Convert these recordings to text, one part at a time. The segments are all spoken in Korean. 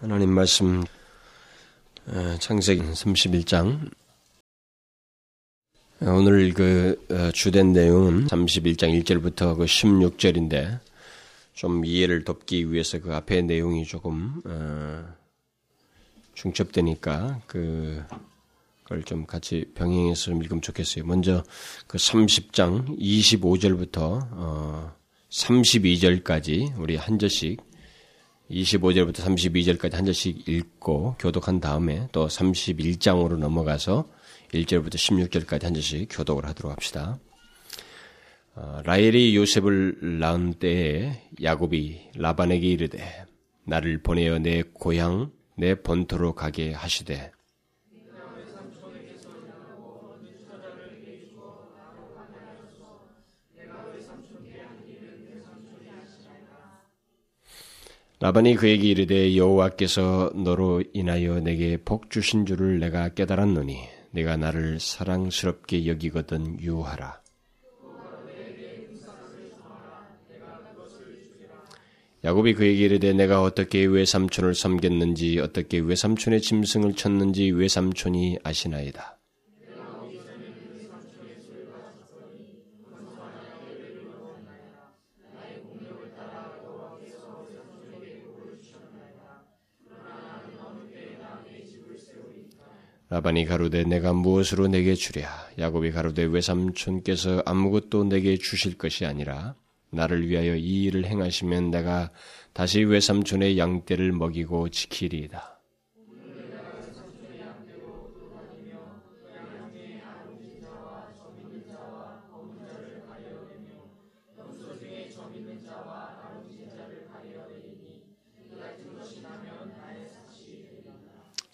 하나님 말씀 창세기 31장 오늘 그 어, 주된 내용은 31장 1절부터 그 16절인데 좀 이해를 돕기 위해서 그 앞에 내용이 조금 어, 중첩되니까 그 그걸 좀 같이 병행해서 읽으면 좋겠어요. 먼저 그 30장 25절부터 32절까지 어, 우리 한 절씩 25절부터 32절까지 한 절씩 읽고 교독한 다음에 또 31장으로 넘어가서 1절부터 16절까지 한 절씩 교독을 하도록 합시다. 어, 라헬이 요셉을 낳은 때에 야곱이 라반에게 이르되 나를 보내어 내 고향 내 본토로 가게 하시되 라반이 그에게 이르되 여호와께서 너로 인하여 내게 복 주신 줄을 내가 깨달았노니 내가 나를 사랑스럽게 여기거든 유하라. 야곱이 그에게 이르되 내가 어떻게 외삼촌을 섬겼는지 어떻게 외삼촌의 짐승을 쳤는지 외삼촌이 아시나이다. 라반이 가로되 내가 무엇으로 내게 주랴 야곱이 가로되 외삼촌께서 아무것도 내게 주실 것이 아니라 나를 위하여 이 일을 행하시면 내가 다시 외삼촌의 양떼를 먹이고 지키리이다.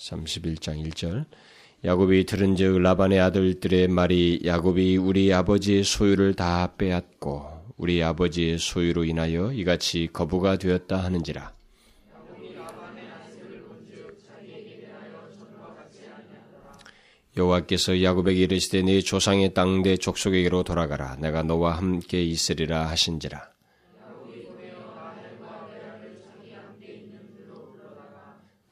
(31장 1절) 야곱이 들은즉 라반의 아들들의 말이 야곱이 우리 아버지의 소유를 다 빼앗고 우리 아버지의 소유로 인하여 이같이 거부가 되었다 하는지라. 여호와께서 야곱에게 이르시되 네 조상의 땅 내 족속에게로 돌아가라 내가 너와 함께 있으리라 하신지라.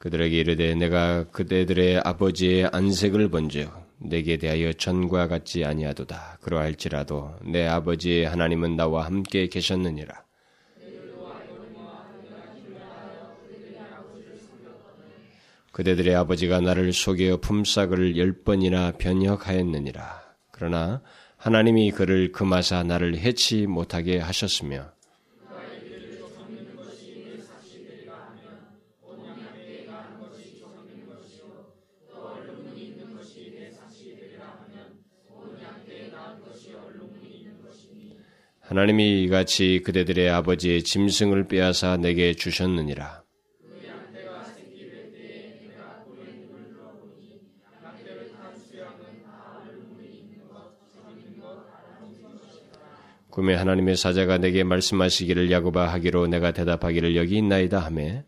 그들에게 이르되 내가 그대들의 아버지의 안색을 본즉 내게 대하여 전과 같지 아니하도다. 그러할지라도 내 아버지의 하나님은 나와 함께 계셨느니라. 그대들의 아버지가 나를 속여 품삯을 열 번이나 변역하였느니라. 그러나 하나님이 그를 금하사 나를 해치 못하게 하셨으며 하나님이 이같이 그대들의 아버지의 짐승을 빼앗아 내게 주셨느니라. 꿈에 하나님의 사자가 내게 말씀하시기를 야고바 하기로 내가 대답하기를 여기 있나이다 하매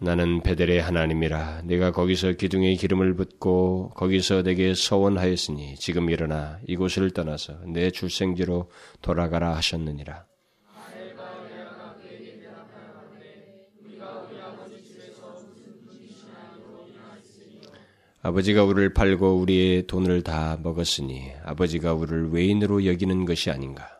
나는 베델의 하나님이라 내가 거기서 기둥에 기름을 붓고 거기서 내게 서원하였으니 지금 일어나 이곳을 떠나서 내 출생지로 돌아가라 하셨느니라. 아버지가 우리를 팔고 우리의 돈을 다 먹었으니 아버지가 우리를 외인으로 여기는 것이 아닌가.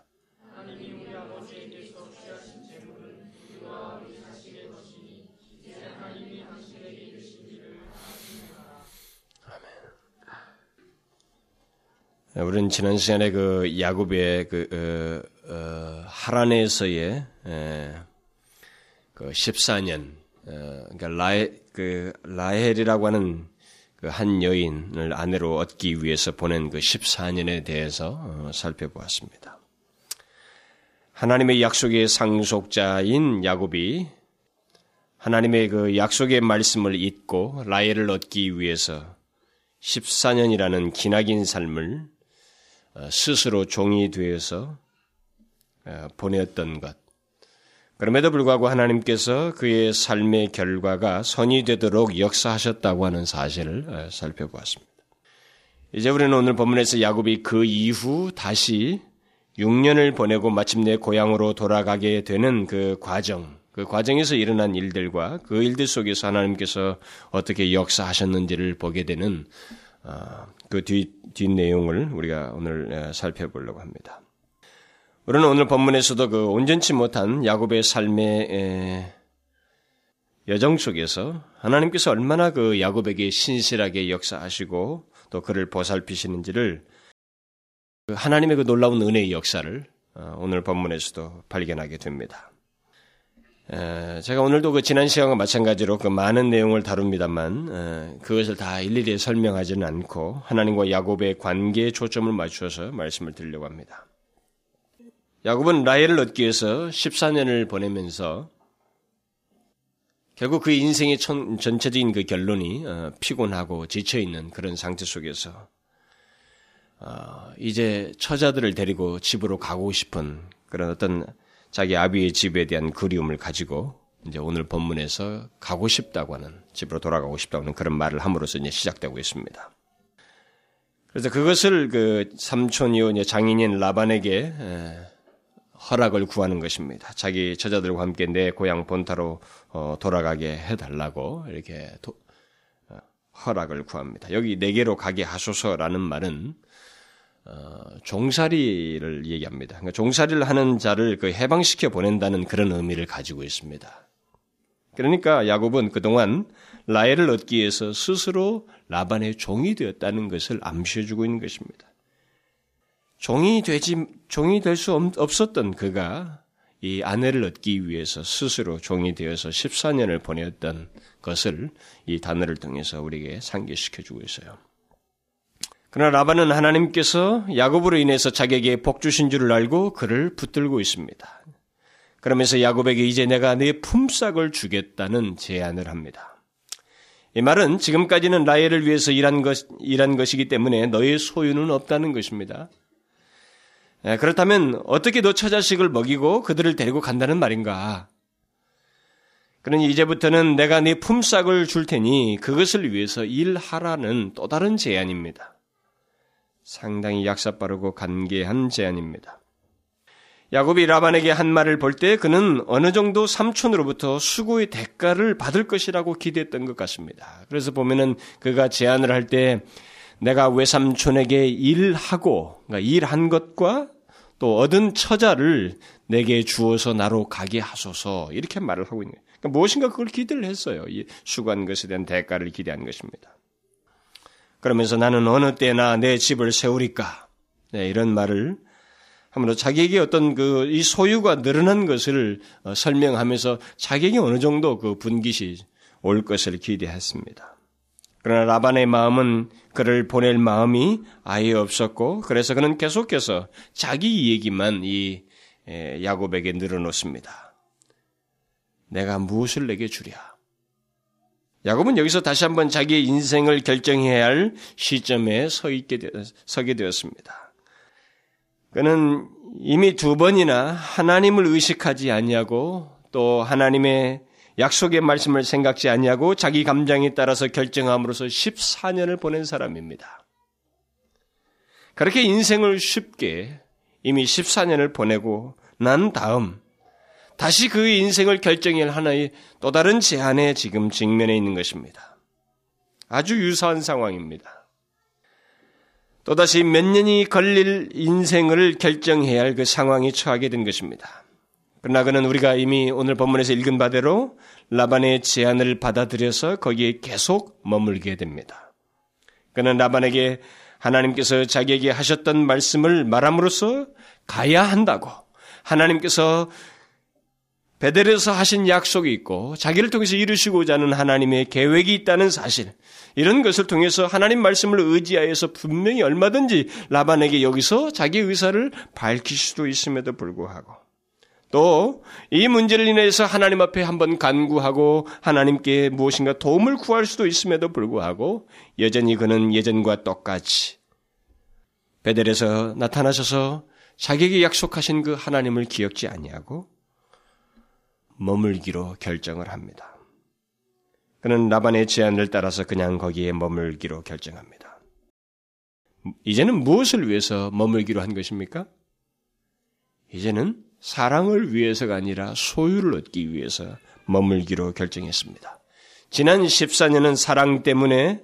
우리는 지난 시간에 그 야곱의 그 어, 어, 하란에서의 에, 그 14년 어, 그러니까 라헬 그 라헬이라고 하는 그 한 여인을 아내로 얻기 위해서 보낸 그 14년에 대해서 어, 살펴보았습니다. 하나님의 약속의 상속자인 야곱이 하나님의 그 약속의 말씀을 잊고 라헬을 얻기 위해서 14년이라는 기나긴 삶을 어, 스스로 종이 되어서 어, 보냈던 것. 그럼에도 불구하고 하나님께서 그의 삶의 결과가 선이 되도록 역사하셨다고 하는 사실을 어, 살펴보았습니다. 이제 우리는 오늘 본문에서 야곱이 그 이후 다시 6년을 보내고 마침내 고향으로 돌아가게 되는 그 과정, 그 과정에서 일어난 일들과 그 일들 속에서 하나님께서 어떻게 역사하셨는지를 보게 되는 어, 그 뒤, 뒷 내용을 우리가 오늘 살펴보려고 합니다. 우리는 오늘 본문에서도 그 온전치 못한 야곱의 삶의 여정 속에서 하나님께서 얼마나 그 야곱에게 신실하게 역사하시고 또 그를 보살피시는지를 그 하나님의 그 놀라운 은혜의 역사를 어, 오늘 본문에서도 발견하게 됩니다. 제가 오늘도 그 지난 시간과 마찬가지로 그 많은 내용을 다룹니다만 그것을 다 일일이 설명하지는 않고 하나님과 야곱의 관계에 초점을 맞추어서 말씀을 드리려고 합니다. 야곱은 라헬을 얻기 위해서 14년을 보내면서 결국 그 인생의 전체적인 그 결론이 어, 피곤하고 지쳐 있는 그런 상태 속에서 어, 이제 처자들을 데리고 집으로 가고 싶은 그런 어떤 자기 아비의 집에 대한 그리움을 가지고 이제 오늘 본문에서 가고 싶다고 하는 집으로 돌아가고 싶다고 하는 그런 말을 함으로써 이제 시작되고 있습니다. 그래서 그것을 그 삼촌이요 이제 장인인 라반에게 허락을 구하는 것입니다. 자기 처자들과 함께 내 고향 본타로 어, 돌아가게 해달라고 이렇게 도, 어, 허락을 구합니다. 여기 내게로 가게 하소서라는 말은 어, 종살이를 얘기합니다. 그러니까 종살이를 하는 자를 그 해방시켜 보낸다는 그런 의미를 가지고 있습니다. 그러니까 야곱은 그동안 라헬을 얻기 위해서 스스로 라반의 종이 되었다는 것을 암시해주고 있는 것입니다. 종이 되지 종이 될 수 없었던 그가 이 아내를 얻기 위해서 스스로 종이 되어서 14년을 보냈던 것을 이 단어를 통해서 우리에게 상기시켜 주고 있어요. 그러나 라반은 하나님께서 야곱으로 인해서 자기에게 복 주신 줄을 알고 그를 붙들고 있습니다. 그러면서 야곱에게 이제 내가 네 품삯을 주겠다는 제안을 합니다. 이 말은 지금까지는 라헬을 위해서 일한 것, 일한 것이기 때문에 너의 소유는 없다는 것입니다. 예, 그렇다면 어떻게 너 처자식을 먹이고 그들을 데리고 간다는 말인가? 그러니 이제부터는 내가 네 품삯을 줄 테니 그것을 위해서 일하라는 또 다른 제안입니다. 상당히 약사빠르고 간계한 제안입니다. 야곱이 라반에게 한 말을 볼 때 그는 어느 정도 삼촌으로부터 수고의 대가를 받을 것이라고 기대했던 것 같습니다. 그래서 보면은 그가 제안을 할 때 내가 외삼촌에게 일하고 그러니까 일한 것과 또 얻은 처자를 내게 주어서 나로 가게 하소서 이렇게 말을 하고 있는 거예요. 그러니까 무엇인가 그걸 기대를 했어요. 이 수고한 것에 대한 대가를 기대한 것입니다. 그러면서 나는 어느 때나 내 집을 세우리까 네, 이런 말을 하므로 자기에게 어떤 그 이 소유가 늘어난 것을 어, 설명하면서 자기에게 어느 정도 그 분깃이 올 것을 기대했습니다. 그러나 라반의 마음은 그를 보낼 마음이 아예 없었고 그래서 그는 계속해서 자기 얘기만 이 야곱에게 늘어놓습니다. 내가 무엇을 내게 주랴? 야곱은 여기서 다시 한번 자기의 인생을 결정해야 할 시점에 서 있게 되, 서게 되었습니다. 그는 이미 두 번이나 하나님을 의식하지 아니하고 또 하나님의 약속의 말씀을 생각지 아니하고 자기 감정에 따라서 결정함으로써 14년을 보낸 사람입니다. 그렇게 인생을 쉽게 이미 14년을 보내고 난 다음 다시 그의 인생을 결정할 하나의 또 다른 제안에 지금 직면해 있는 것입니다. 아주 유사한 상황입니다. 또다시 몇 년이 걸릴 인생을 결정해야 할 그 상황이 처하게 된 것입니다. 그러나 그는 우리가 이미 오늘 본문에서 읽은 바대로 라반의 제안을 받아들여서 거기에 계속 머물게 됩니다. 그는 라반에게 하나님께서 자기에게 하셨던 말씀을 말함으로써 가야 한다고 하나님께서 베델에서 하신 약속이 있고 자기를 통해서 이루시고자 하는 하나님의 계획이 있다는 사실. 이런 것을 통해서 하나님 말씀을 의지하여서 분명히 얼마든지 라반에게 여기서 자기 의사를 밝힐 수도 있음에도 불구하고 또 이 문제를 인해서 하나님 앞에 한번 간구하고 하나님께 무엇인가 도움을 구할 수도 있음에도 불구하고 여전히 그는 예전과 똑같이 베델에서 나타나셔서 자기에게 약속하신 그 하나님을 기억지 아니하고 머물기로 결정을 합니다. 그는 라반의 제안을 따라서 그냥 거기에 머물기로 결정합니다. 이제는 무엇을 위해서 머물기로 한 것입니까? 이제는 사랑을 위해서가 아니라 소유를 얻기 위해서 머물기로 결정했습니다. 지난 14년은 사랑 때문에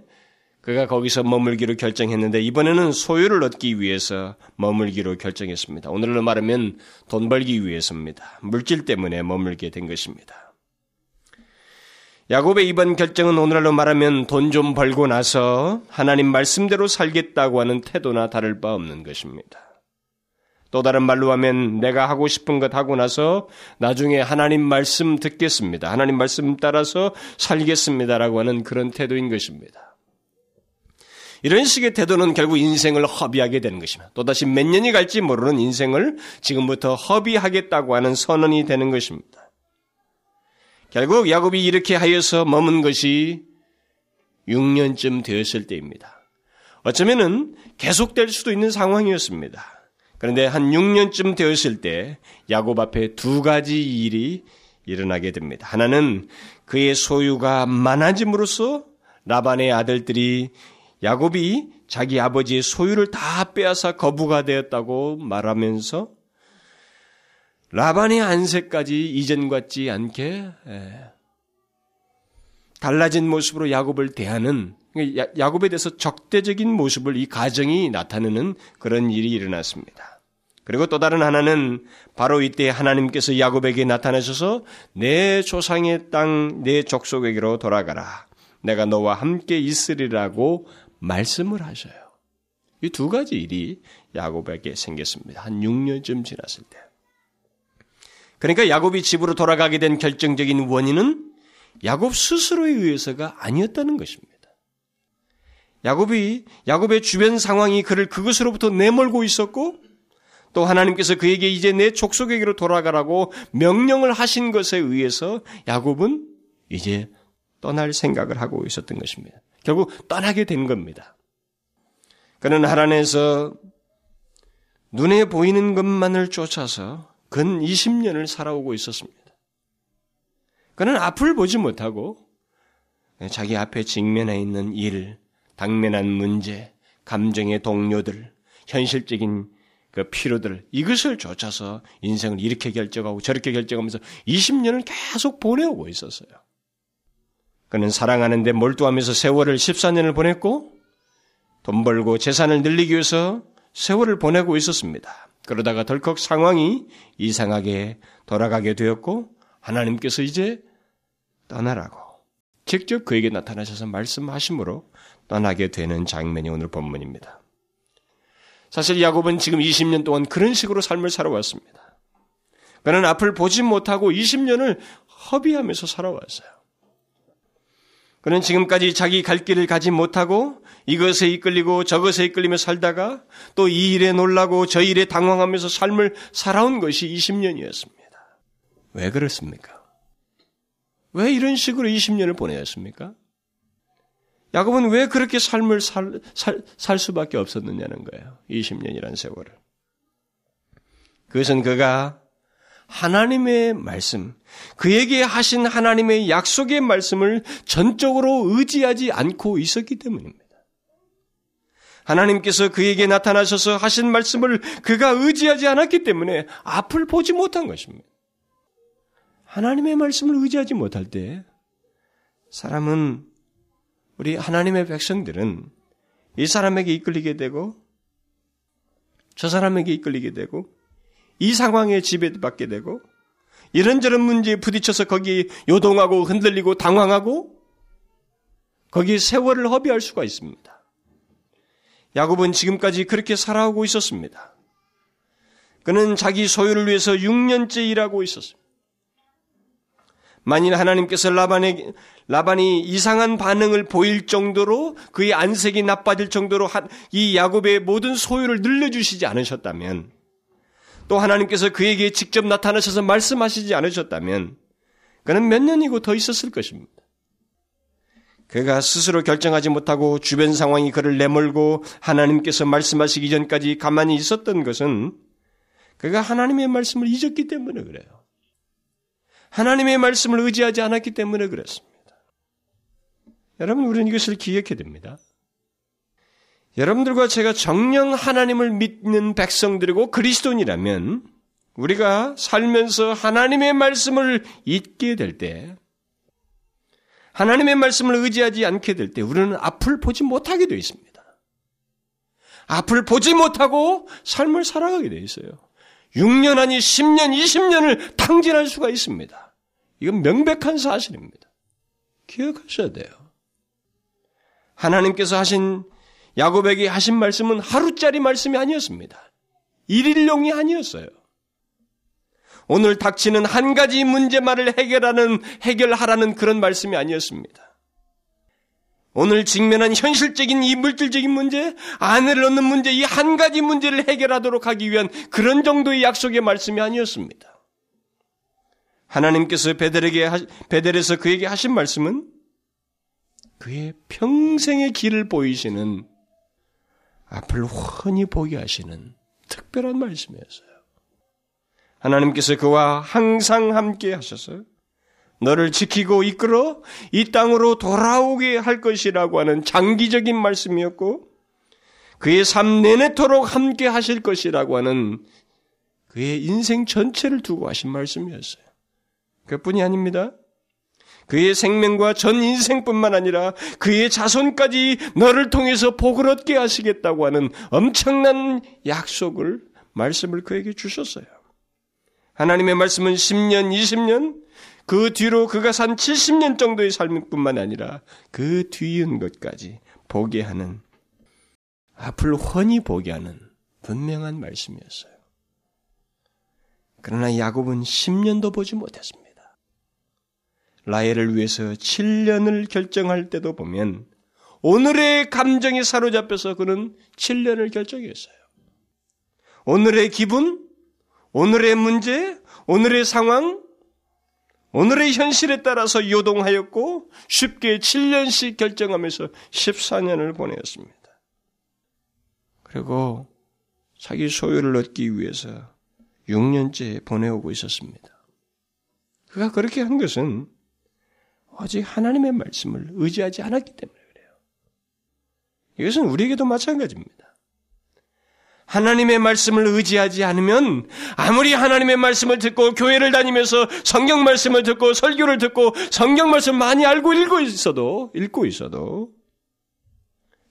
그가 거기서 머물기로 결정했는데 이번에는 소유를 얻기 위해서 머물기로 결정했습니다. 오늘로 말하면 돈 벌기 위해서입니다. 물질 때문에 머물게 된 것입니다. 야곱의 이번 결정은 오늘날로 말하면 돈 좀 벌고 나서 하나님 말씀대로 살겠다고 하는 태도나 다를 바 없는 것입니다. 또 다른 말로 하면 내가 하고 싶은 것 하고 나서 나중에 하나님 말씀 듣겠습니다. 하나님 말씀 따라서 살겠습니다라고 하는 그런 태도인 것입니다. 이런 식의 태도는 결국 인생을 허비하게 되는 것입니다. 또다시 몇 년이 갈지 모르는 인생을 지금부터 허비하겠다고 하는 선언이 되는 것입니다. 결국 야곱이 이렇게 하여서 머문 것이 6년쯤 되었을 때입니다. 어쩌면은 계속될 수도 있는 상황이었습니다. 그런데 한 6년쯤 되었을 때 야곱 앞에 두 가지 일이 일어나게 됩니다. 하나는 그의 소유가 많아짐으로써 라반의 아들들이 야곱이 자기 아버지의 소유를 다 빼앗아 거부가 되었다고 말하면서 라반의 안색까지 이전 같지 않게 예, 달라진 모습으로 야곱을 대하는 그러니까 야곱에 대해서 적대적인 모습을 이 가정이 나타내는 그런 일이 일어났습니다. 그리고 또 다른 하나는 바로 이때 하나님께서 야곱에게 나타나셔서 내 조상의 땅, 내 족속에게로 돌아가라. 내가 너와 함께 있으리라고 말씀을 하셔요. 이 두 가지 일이 야곱에게 생겼습니다. 한 6년쯤 지났을 때. 그러니까 야곱이 집으로 돌아가게 된 결정적인 원인은 야곱 스스로에 의해서가 아니었다는 것입니다. 야곱이 야곱의 주변 상황이 그를 그것으로부터 내몰고 있었고 또 하나님께서 그에게 이제 내 족속에게로 돌아가라고 명령을 하신 것에 의해서 야곱은 이제 떠날 생각을 하고 있었던 것입니다. 결국 떠나게 된 겁니다. 그는 하란에서 눈에 보이는 것만을 쫓아서 근 20년을 살아오고 있었습니다. 그는 앞을 보지 못하고 자기 앞에 직면해 있는 일, 당면한 문제, 감정의 동료들, 현실적인 그 피로들 이것을 쫓아서 인생을 이렇게 결정하고 저렇게 결정하면서 20년을 계속 보내오고 있었어요. 그는 사랑하는데 몰두하면서 세월을 14년을 보냈고 돈 벌고 재산을 늘리기 위해서 세월을 보내고 있었습니다. 그러다가 덜컥 상황이 이상하게 돌아가게 되었고 하나님께서 이제 떠나라고 직접 그에게 나타나셔서 말씀하심으로 떠나게 되는 장면이 오늘 본문입니다. 사실 야곱은 지금 20년 동안 그런 식으로 삶을 살아왔습니다. 그는 앞을 보지 못하고 20년을 허비하면서 살아왔어요. 그는 지금까지 자기 갈 길을 가지 못하고 이것에 이끌리고 저것에 이끌리며 살다가 또 이 일에 놀라고 저 일에 당황하면서 삶을 살아온 것이 20년이었습니다. 왜 그렇습니까? 왜 이런 식으로 20년을 보내었습니까? 야곱은 왜 그렇게 삶을 살, 살, 살 수밖에 없었느냐는 거예요. 20년이라는 세월을. 그것은 그가 하나님의 말씀, 그에게 하신 하나님의 약속의 말씀을 전적으로 의지하지 않고 있었기 때문입니다. 하나님께서 그에게 나타나셔서 하신 말씀을 그가 의지하지 않았기 때문에 앞을 보지 못한 것입니다. 하나님의 말씀을 의지하지 못할 때 사람은 우리 하나님의 백성들은 이 사람에게 이끌리게 되고 저 사람에게 이끌리게 되고 이 상황에 지배받게 되고 이런저런 문제에 부딪혀서 거기 요동하고 흔들리고 당황하고 거기에 세월을 허비할 수가 있습니다. 야곱은 지금까지 그렇게 살아오고 있었습니다. 그는 자기 소유를 위해서 6년째 일하고 있었습니다. 만일 하나님께서 라반에, 라반이 이상한 반응을 보일 정도로 그의 안색이 나빠질 정도로 이 야곱의 모든 소유를 늘려주시지 않으셨다면 또 하나님께서 그에게 직접 나타나셔서 말씀하시지 않으셨다면 그는 몇 년이고 더 있었을 것입니다. 그가 스스로 결정하지 못하고 주변 상황이 그를 내몰고 하나님께서 말씀하시기 전까지 가만히 있었던 것은 그가 하나님의 말씀을 잊었기 때문에 그래요. 하나님의 말씀을 의지하지 않았기 때문에 그렇습니다. 여러분, 우리는 이것을 기억해야 됩니다. 여러분들과 제가 정령 하나님을 믿는 백성들이고 그리스도인이라면 우리가 살면서 하나님의 말씀을 잊게 될 때, 하나님의 말씀을 의지하지 않게 될 때 우리는 앞을 보지 못하게 되어 있습니다. 앞을 보지 못하고 삶을 살아가게 되어 있어요. 6년 아니 10년, 20년을 탕진할 수가 있습니다. 이건 명백한 사실입니다. 기억하셔야 돼요. 하나님께서 하신 야곱에게 하신 말씀은 하루짜리 말씀이 아니었습니다. 일일용이 아니었어요. 오늘 닥치는 한 가지 문제만을 해결하는, 해결하라는 그런 말씀이 아니었습니다. 오늘 직면한 현실적인 이 물질적인 문제, 아내를 얻는 문제, 이 한 가지 문제를 해결하도록 하기 위한 그런 정도의 약속의 말씀이 아니었습니다. 하나님께서 베델에게, 베델에서 그에게 하신 말씀은 그의 평생의 길을 보이시는 앞을 훤히 보게 하시는 특별한 말씀이었어요. 하나님께서 그와 항상 함께 하셔서 너를 지키고 이끌어 이 땅으로 돌아오게 할 것이라고 하는 장기적인 말씀이었고 그의 삶 내내토록 함께 하실 것이라고 하는 그의 인생 전체를 두고 하신 말씀이었어요. 그뿐이 아닙니다. 그의 생명과 전 인생뿐만 아니라 그의 자손까지 너를 통해서 복을 얻게 하시겠다고 하는 엄청난 약속을 말씀을 그에게 주셨어요. 하나님의 말씀은 10년, 20년, 그 뒤로 그가 산 70년 정도의 삶뿐만 아니라 그 뒤인 것까지 보게 하는, 앞을 훤히 보게 하는 분명한 말씀이었어요. 그러나 야곱은 10년도 보지 못했습니다. 라헬을 위해서 7년을 결정할 때도 보면 오늘의 감정에 사로잡혀서 그는 7년을 결정했어요. 오늘의 기분, 오늘의 문제, 오늘의 상황, 오늘의 현실에 따라서 요동하였고 쉽게 7년씩 결정하면서 14년을 보내었습니다. 그리고 자기 소유를 얻기 위해서 6년째 보내오고 있었습니다. 그가 그렇게 한 것은 오직 하나님의 말씀을 의지하지 않았기 때문에 그래요. 이것은 우리에게도 마찬가지입니다. 하나님의 말씀을 의지하지 않으면 아무리 하나님의 말씀을 듣고 교회를 다니면서 성경 말씀을 듣고 설교를 듣고 성경 말씀 많이 알고 읽고 있어도 읽고 있어도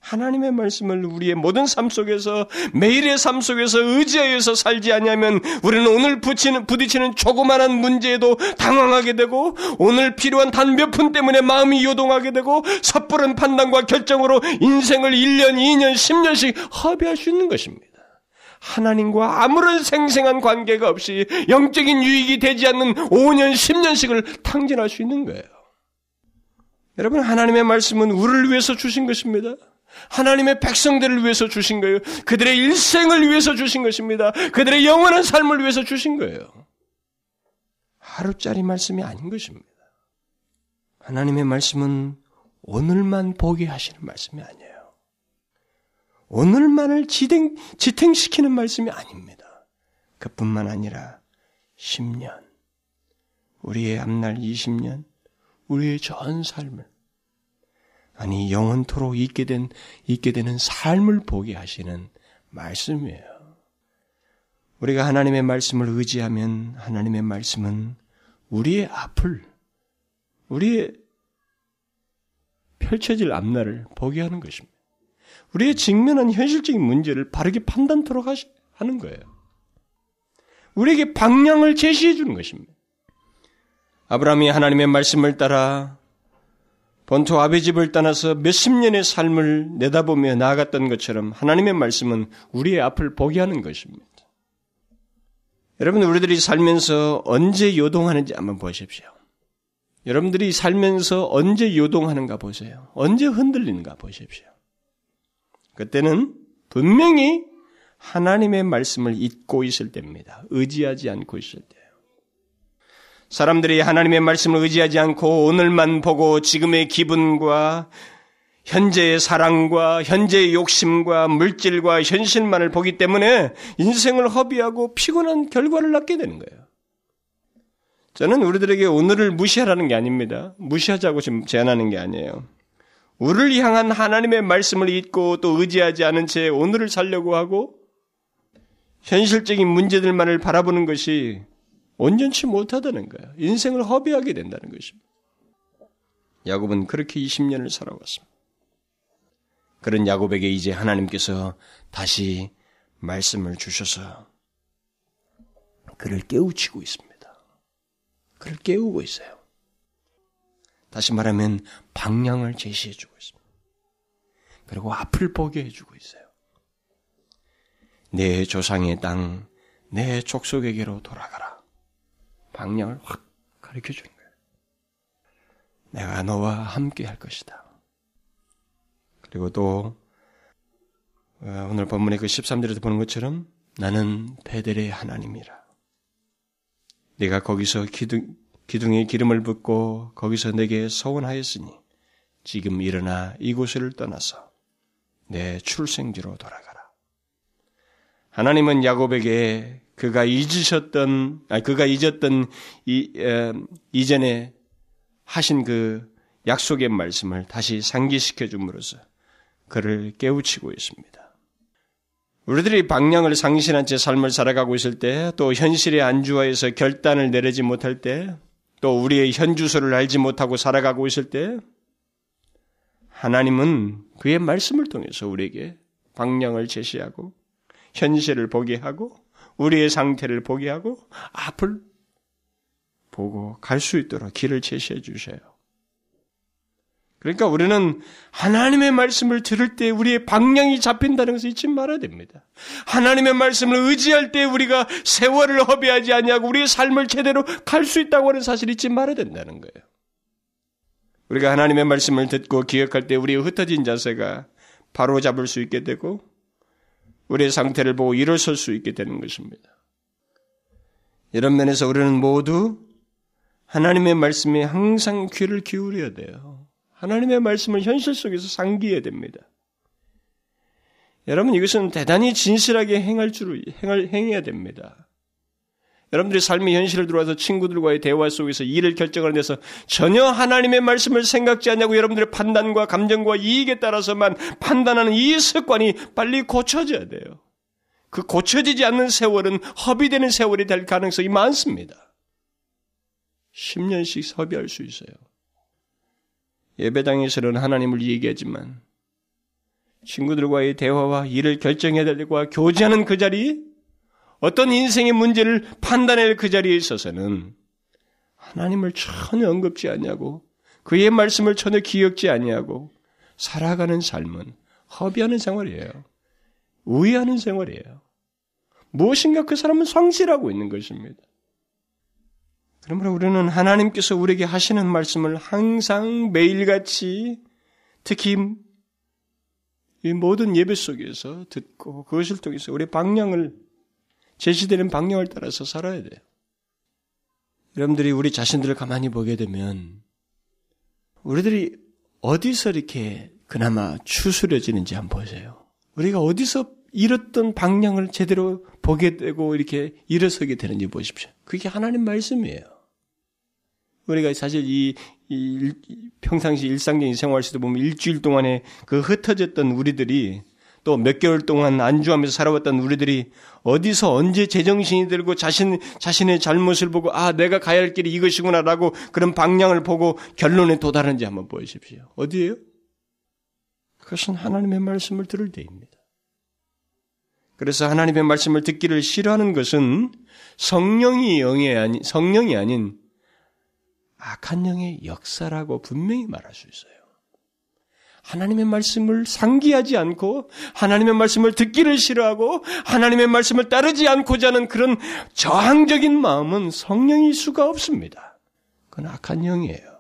하나님의 말씀을 우리의 모든 삶 속에서 매일의 삶 속에서 의지하여서 살지 않냐면 우리는 오늘 부치는, 부딪히는 조그마한 문제에도 당황하게 되고 오늘 필요한 단 몇 푼 때문에 마음이 요동하게 되고 섣부른 판단과 결정으로 인생을 1년, 2년, 10년씩 허비할 수 있는 것입니다. 하나님과 아무런 생생한 관계가 없이 영적인 유익이 되지 않는 5년, 10년씩을 탕진할 수 있는 거예요. 여러분, 하나님의 말씀은 우리를 위해서 주신 것입니다. 하나님의 백성들을 위해서 주신 거예요. 그들의 일생을 위해서 주신 것입니다. 그들의 영원한 삶을 위해서 주신 거예요. 하루짜리 말씀이 아닌 것입니다. 하나님의 말씀은 오늘만 보게 하시는 말씀이 아니에요. 오늘만을 지탱, 지탱시키는 말씀이 아닙니다. 그뿐만 아니라 10년, 우리의 앞날 20년, 우리의 전 삶을 아니 영원토록 있게 된 있게 되는 삶을 보게 하시는 말씀이에요. 우리가 하나님의 말씀을 의지하면 하나님의 말씀은 우리의 앞을 우리의 펼쳐질 앞날을 보게 하는 것입니다. 우리의 직면한 현실적인 문제를 바르게 판단토록 하는 거예요. 우리에게 방향을 제시해 주는 것입니다. 아브라함이 하나님의 말씀을 따라 본토 아비 집을 떠나서 몇십 년의 삶을 내다보며 나아갔던 것처럼 하나님의 말씀은 우리의 앞을 보게 하는 것입니다. 여러분, 우리들이 살면서 언제 요동하는지 한번 보십시오. 여러분들이 살면서 언제 요동하는가 보세요. 언제 흔들리는가 보십시오. 그때는 분명히 하나님의 말씀을 잊고 있을 때입니다. 의지하지 않고 있을 때. 사람들이 하나님의 말씀을 의지하지 않고 오늘만 보고 지금의 기분과 현재의 사랑과 현재의 욕심과 물질과 현실만을 보기 때문에 인생을 허비하고 피곤한 결과를 낳게 되는 거예요. 저는 우리들에게 오늘을 무시하라는 게 아닙니다. 무시하자고 지금 제안하는 게 아니에요. 우리를 향한 하나님의 말씀을 잊고 또 의지하지 않은 채 오늘을 살려고 하고 현실적인 문제들만을 바라보는 것이 온전치 못하다는 거야. 인생을 허비하게 된다는 것입니다. 야곱은 그렇게 20년을 살아왔습니다. 그런 야곱에게 이제 하나님께서 다시 말씀을 주셔서 그를 깨우치고 있습니다. 그를 깨우고 있어요. 다시 말하면 방향을 제시해 주고 있습니다. 그리고 앞을 보게 해주고 있어요. 내 조상의 땅, 내 족속에게로 돌아가라. 방향을 확 가르쳐 주는 거예요. 내가 너와 함께 할 것이다. 그리고 또 어, 오늘 본문의 그 13절에도 보는 것처럼 나는 베델의 하나님이라. 네가 거기서 기둥, 기둥에 기름을 붓고 거기서 내게 서원하였으니 지금 일어나 이곳을 떠나서 내 출생지로 돌아가라. 하나님은 야곱에게 그가 잊으셨던, 아 그가 잊었던 이, 에, 이전에 하신 그 약속의 말씀을 다시 상기시켜 줌으로써 그를 깨우치고 있습니다. 우리들이 방향을 상실한 채 삶을 살아가고 있을 때, 또 현실의 안주하에서 결단을 내리지 못할 때, 또 우리의 현주소를 알지 못하고 살아가고 있을 때, 하나님은 그의 말씀을 통해서 우리에게 방향을 제시하고, 현실을 보게 하고, 우리의 상태를 보게 하고, 앞을 보고 갈 수 있도록 길을 제시해 주셔요. 그러니까 우리는 하나님의 말씀을 들을 때 우리의 방향이 잡힌다는 것을 잊지 말아야 됩니다. 하나님의 말씀을 의지할 때 우리가 세월을 허비하지 아니하고 우리의 삶을 제대로 갈 수 있다고 하는 사실을 잊지 말아야 된다는 거예요. 우리가 하나님의 말씀을 듣고 기억할 때 우리의 흩어진 자세가 바로 잡을 수 있게 되고 우리의 상태를 보고 일어설 수 있게 되는 것입니다. 이런 면에서 우리는 모두 하나님의 말씀에 항상 귀를 기울여야 돼요. 하나님의 말씀을 현실 속에서 상기해야 됩니다. 여러분 이것은 대단히 진실하게 행할 줄 행할 행해야 됩니다. 여러분들이 삶의 현실을 들어와서 친구들과의 대화 속에서 일을 결정하는 데서 전혀 하나님의 말씀을 생각지 않냐고 여러분들의 판단과 감정과 이익에 따라서만 판단하는 이 습관이 빨리 고쳐져야 돼요. 그 고쳐지지 않는 세월은 허비되는 세월이 될 가능성이 많습니다. 10년씩 허비할 수 있어요. 예배당에서는 하나님을 얘기하지만 친구들과의 대화와 일을 결정해야 될 때와 교제하는 그 자리, 어떤 인생의 문제를 판단할 그 자리에 있어서는 하나님을 전혀 언급지 않냐고 그의 말씀을 전혀 기억지 않냐고 살아가는 삶은 허비하는 생활이에요. 우회하는 생활이에요. 무엇인가 그 사람은 상실하고 있는 것입니다. 그러므로 우리는 하나님께서 우리에게 하시는 말씀을 항상 매일같이 특히 이 모든 예배 속에서 듣고 그것을 통해서 우리 방향을 제시되는 방향을 따라서 살아야 돼요. 여러분들이 우리 자신들을 가만히 보게 되면 우리들이 어디서 이렇게 그나마 추스려지는지 한번 보세요. 우리가 어디서 잃었던 방향을 제대로 보게 되고 이렇게 일어서게 되는지 보십시오. 그게 하나님 말씀이에요. 우리가 사실 이, 이 평상시 일상적인 생활 속도 보면 일주일 동안에 그 흩어졌던 우리들이 또 몇 개월 동안 안주하면서 살아왔던 우리들이 어디서 언제 제정신이 들고 자신, 자신의 잘못을 보고 아, 내가 가야 할 길이 이것이구나라고 그런 방향을 보고 결론에 도달하는지 한번 보십시오. 어디에요? 그것은 하나님의 말씀을 들을 때입니다. 그래서 하나님의 말씀을 듣기를 싫어하는 것은 성령이 영이 아닌, 성령이 아닌 악한 영의 역사라고 분명히 말할 수 있어요. 하나님의 말씀을 상기하지 않고 하나님의 말씀을 듣기를 싫어하고 하나님의 말씀을 따르지 않고자 하는 그런 저항적인 마음은 성령일 수가 없습니다. 그건 악한 영이에요.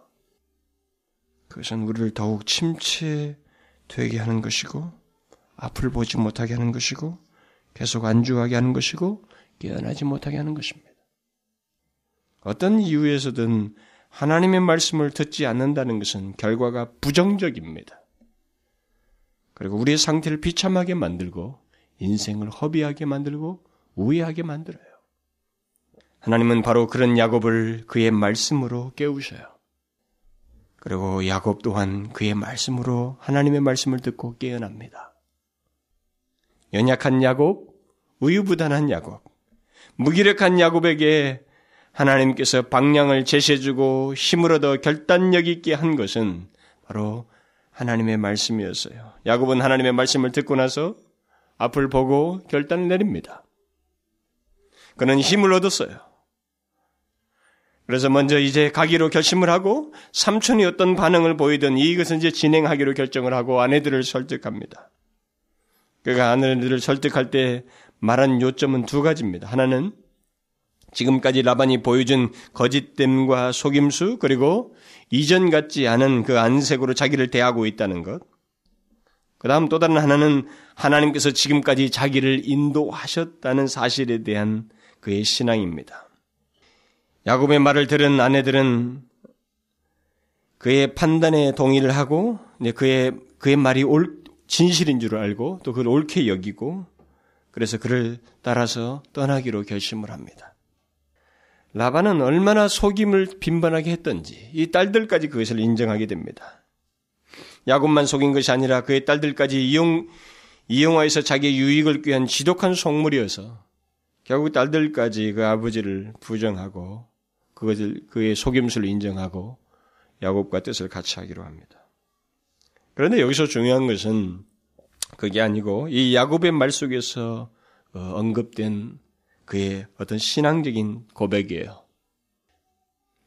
그것은 우리를 더욱 침체되게 하는 것이고 앞을 보지 못하게 하는 것이고 계속 안주하게 하는 것이고 깨어나지 못하게 하는 것입니다. 어떤 이유에서든 하나님의 말씀을 듣지 않는다는 것은 결과가 부정적입니다. 그리고 우리의 상태를 비참하게 만들고 인생을 허비하게 만들고 우회하게 만들어요. 하나님은 바로 그런 야곱을 그의 말씀으로 깨우셔요. 그리고 야곱 또한 그의 말씀으로 하나님의 말씀을 듣고 깨어납니다. 연약한 야곱, 우유부단한 야곱, 무기력한 야곱에게 하나님께서 방향을 제시해주고 힘을 얻어 결단력 있게 한 것은 바로 하나님의 말씀이었어요. 야곱은 하나님의 말씀을 듣고 나서 앞을 보고 결단을 내립니다. 그는 힘을 얻었어요. 그래서 먼저 이제 가기로 결심을 하고 삼촌이 어떤 반응을 보이든 이것은 이제 진행하기로 결정을 하고 아내들을 설득합니다. 그가 아내들을 설득할 때 말한 요점은 두 가지입니다. 하나는 지금까지 라반이 보여준 거짓됨과 속임수 그리고 이전 같지 않은 그 안색으로 자기를 대하고 있다는 것. 그 다음 또 다른 하나는 하나님께서 지금까지 자기를 인도하셨다는 사실에 대한 그의 신앙입니다. 야곱의 말을 들은 아내들은 그의 판단에 동의를 하고 그의 그의 말이 올 진실인 줄 알고 또 그걸 옳게 여기고 그래서 그를 따라서 떠나기로 결심을 합니다. 라반은 얼마나 속임을 빈번하게 했던지 이 딸들까지 그것을 인정하게 됩니다. 야곱만 속인 것이 아니라 그의 딸들까지 이용 이용하여서 자기의 유익을 꾀한 지독한 속물이어서 결국 딸들까지 그 아버지를 부정하고 그것을 그의 속임수를 인정하고 야곱과 뜻을 같이 하기로 합니다. 그런데 여기서 중요한 것은 그게 아니고 이 야곱의 말 속에서 어, 언급된 그의 어떤 신앙적인 고백이에요.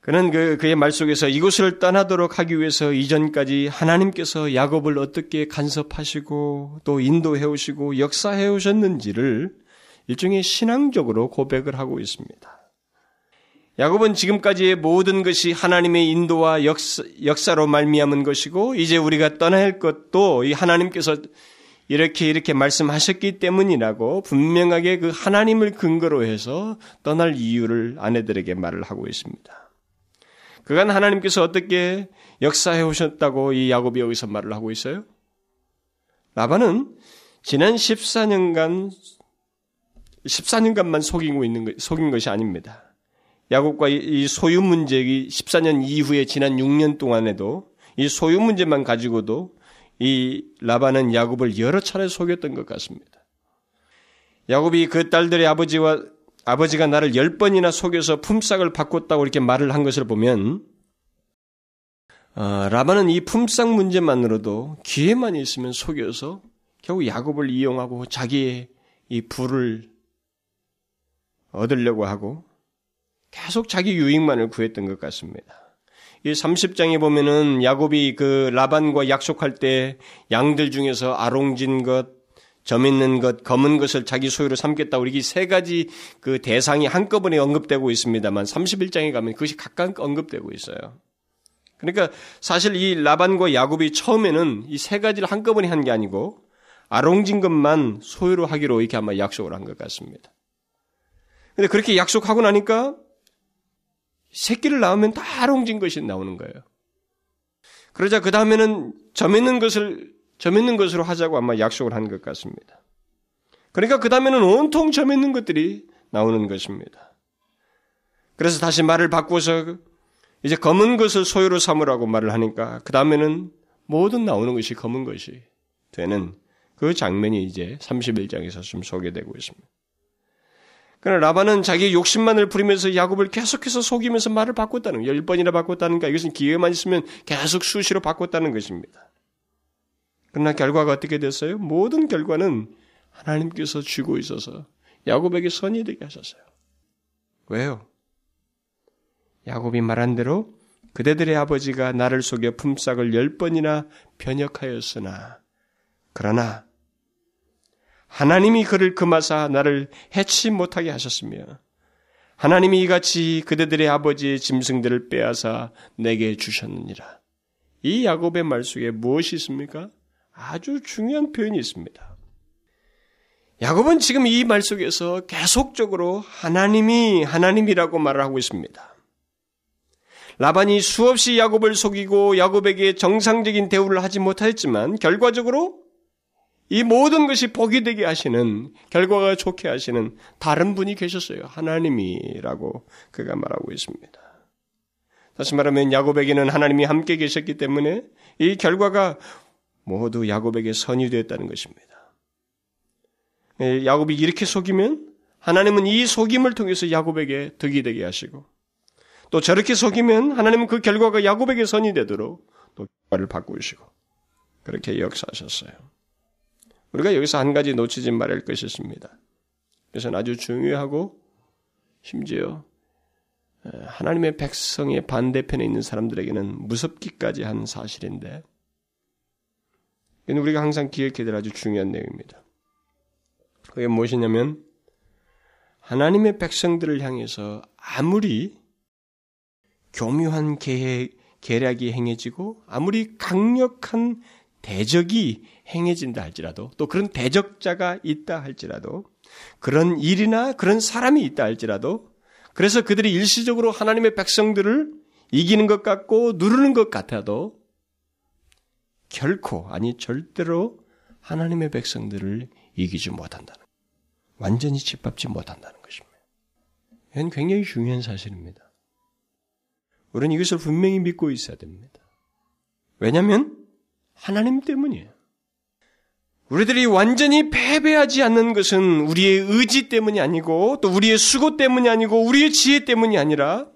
그는 그, 그의 말 속에서 이곳을 떠나도록 하기 위해서 이전까지 하나님께서 야곱을 어떻게 간섭하시고 또 인도해 오시고 역사해 오셨는지를 일종의 신앙적으로 고백을 하고 있습니다. 야곱은 지금까지의 모든 것이 하나님의 인도와 역사, 역사로 말미암은 것이고 이제 우리가 떠날 것도 이 하나님께서 이렇게 이렇게 말씀하셨기 때문이라고 분명하게 그 하나님을 근거로 해서 떠날 이유를 아내들에게 말을 하고 있습니다. 그간 하나님께서 어떻게 역사해 오셨다고 이 야곱이 여기서 말을 하고 있어요? 라반은 지난 14년간 14년간만 속이고 있는 속인 것이 아닙니다. 야곱과 이 소유 문제이 14년 이후에 지난 6년 동안에도 이 소유 문제만 가지고도 이 라반은 야곱을 여러 차례 속였던 것 같습니다. 야곱이 그 딸들의 아버지와 아버지가 나를 열 번이나 속여서 품삯을 바꿨다고 이렇게 말을 한 것을 보면 어, 라반은 이 품삯 문제만으로도 기회만 있으면 속여서 결국 야곱을 이용하고 자기의 이 부를 얻으려고 하고 계속 자기 유익만을 구했던 것 같습니다. 이 30장에 보면은 야곱이 그 라반과 약속할 때 양들 중에서 아롱진 것, 점 있는 것, 검은 것을 자기 소유로 삼겠다. 우리 세 가지 그 대상이 한꺼번에 언급되고 있습니다만 31장에 가면 그것이 각각 언급되고 있어요. 그러니까 사실 이 라반과 야곱이 처음에는 이 세 가지를 한꺼번에 한 게 아니고 아롱진 것만 소유로 하기로 이렇게 아마 약속을 한 것 같습니다. 근데 그렇게 약속하고 나니까 새끼를 낳으면 다 아롱진 것이 나오는 거예요. 그러자 그 다음에는 점 있는 것을 점 있는 것으로 하자고 아마 약속을 한 것 같습니다. 그러니까 그 다음에는 온통 점 있는 것들이 나오는 것입니다. 그래서 다시 말을 바꾸어서 이제 검은 것을 소유로 삼으라고 말을 하니까 그 다음에는 모든 나오는 것이 검은 것이 되는 그 장면이 이제 31장에서 좀 소개되고 있습니다. 그러나 라반은 자기 욕심만을 부리면서 야곱을 계속해서 속이면서 말을 바꿨다는 열 번이나 바꿨다는가 이것은 기회만 있으면 계속 수시로 바꿨다는 것입니다. 그러나 결과가 어떻게 됐어요? 모든 결과는 하나님께서 쥐고 있어서 야곱에게 선이 되게 하셨어요. 왜요? 야곱이 말한 대로 그대들의 아버지가 나를 속여 품삯을 열 번이나 변역하였으나 그러나 하나님이 그를 금하사 나를 해치 못하게 하셨으며 하나님이 이같이 그대들의 아버지의 짐승들을 빼앗아 내게 주셨느니라. 이 야곱의 말 속에 무엇이 있습니까? 아주 중요한 표현이 있습니다. 야곱은 지금 이 말 속에서 계속적으로 하나님이 하나님이라고 말을 하고 있습니다. 라반이 수없이 야곱을 속이고 야곱에게 정상적인 대우를 하지 못하였지만 결과적으로 이 모든 것이 복이 되게 하시는 결과가 좋게 하시는 다른 분이 계셨어요. 하나님이라고 그가 말하고 있습니다. 다시 말하면 야곱에게는 하나님이 함께 계셨기 때문에 이 결과가 모두 야곱에게 선이 되었다는 것입니다. 예, 야곱이 이렇게 속이면 하나님은 이 속임을 통해서 야곱에게 득이 되게 하시고 또 저렇게 속이면 하나님은 그 결과가 야곱에게 선이 되도록 또 결과를 바꾸시고 그렇게 역사하셨어요. 우리가 여기서 한 가지 놓치지 말할 것이 있습니다. 그래서 아주 중요하고 심지어 하나님의 백성의 반대편에 있는 사람들에게는 무섭기까지 한 사실인데 이는 우리가 항상 기억해야 될 아주 중요한 내용입니다. 그게 무엇이냐면 하나님의 백성들을 향해서 아무리 교묘한 계획, 계략이 행해지고 아무리 강력한 대적이 행해진다 할지라도 또 그런 대적자가 있다 할지라도 그런 일이나 그런 사람이 있다 할지라도 그래서 그들이 일시적으로 하나님의 백성들을 이기는 것 같고 누르는 것 같아도 결코 아니 절대로 하나님의 백성들을 이기지 못한다는 완전히 짓밟지 못한다는 것입니다. 이건 굉장히 중요한 사실입니다. 우리는 이것을 분명히 믿고 있어야 됩니다. 왜냐하면 하나님 때문이에요. 우리들이 완전히 패배하지 않는 것은 우리의 의지 때문이 아니고 또 우리의 수고 때문이 아니고 우리의 지혜 때문이 아니라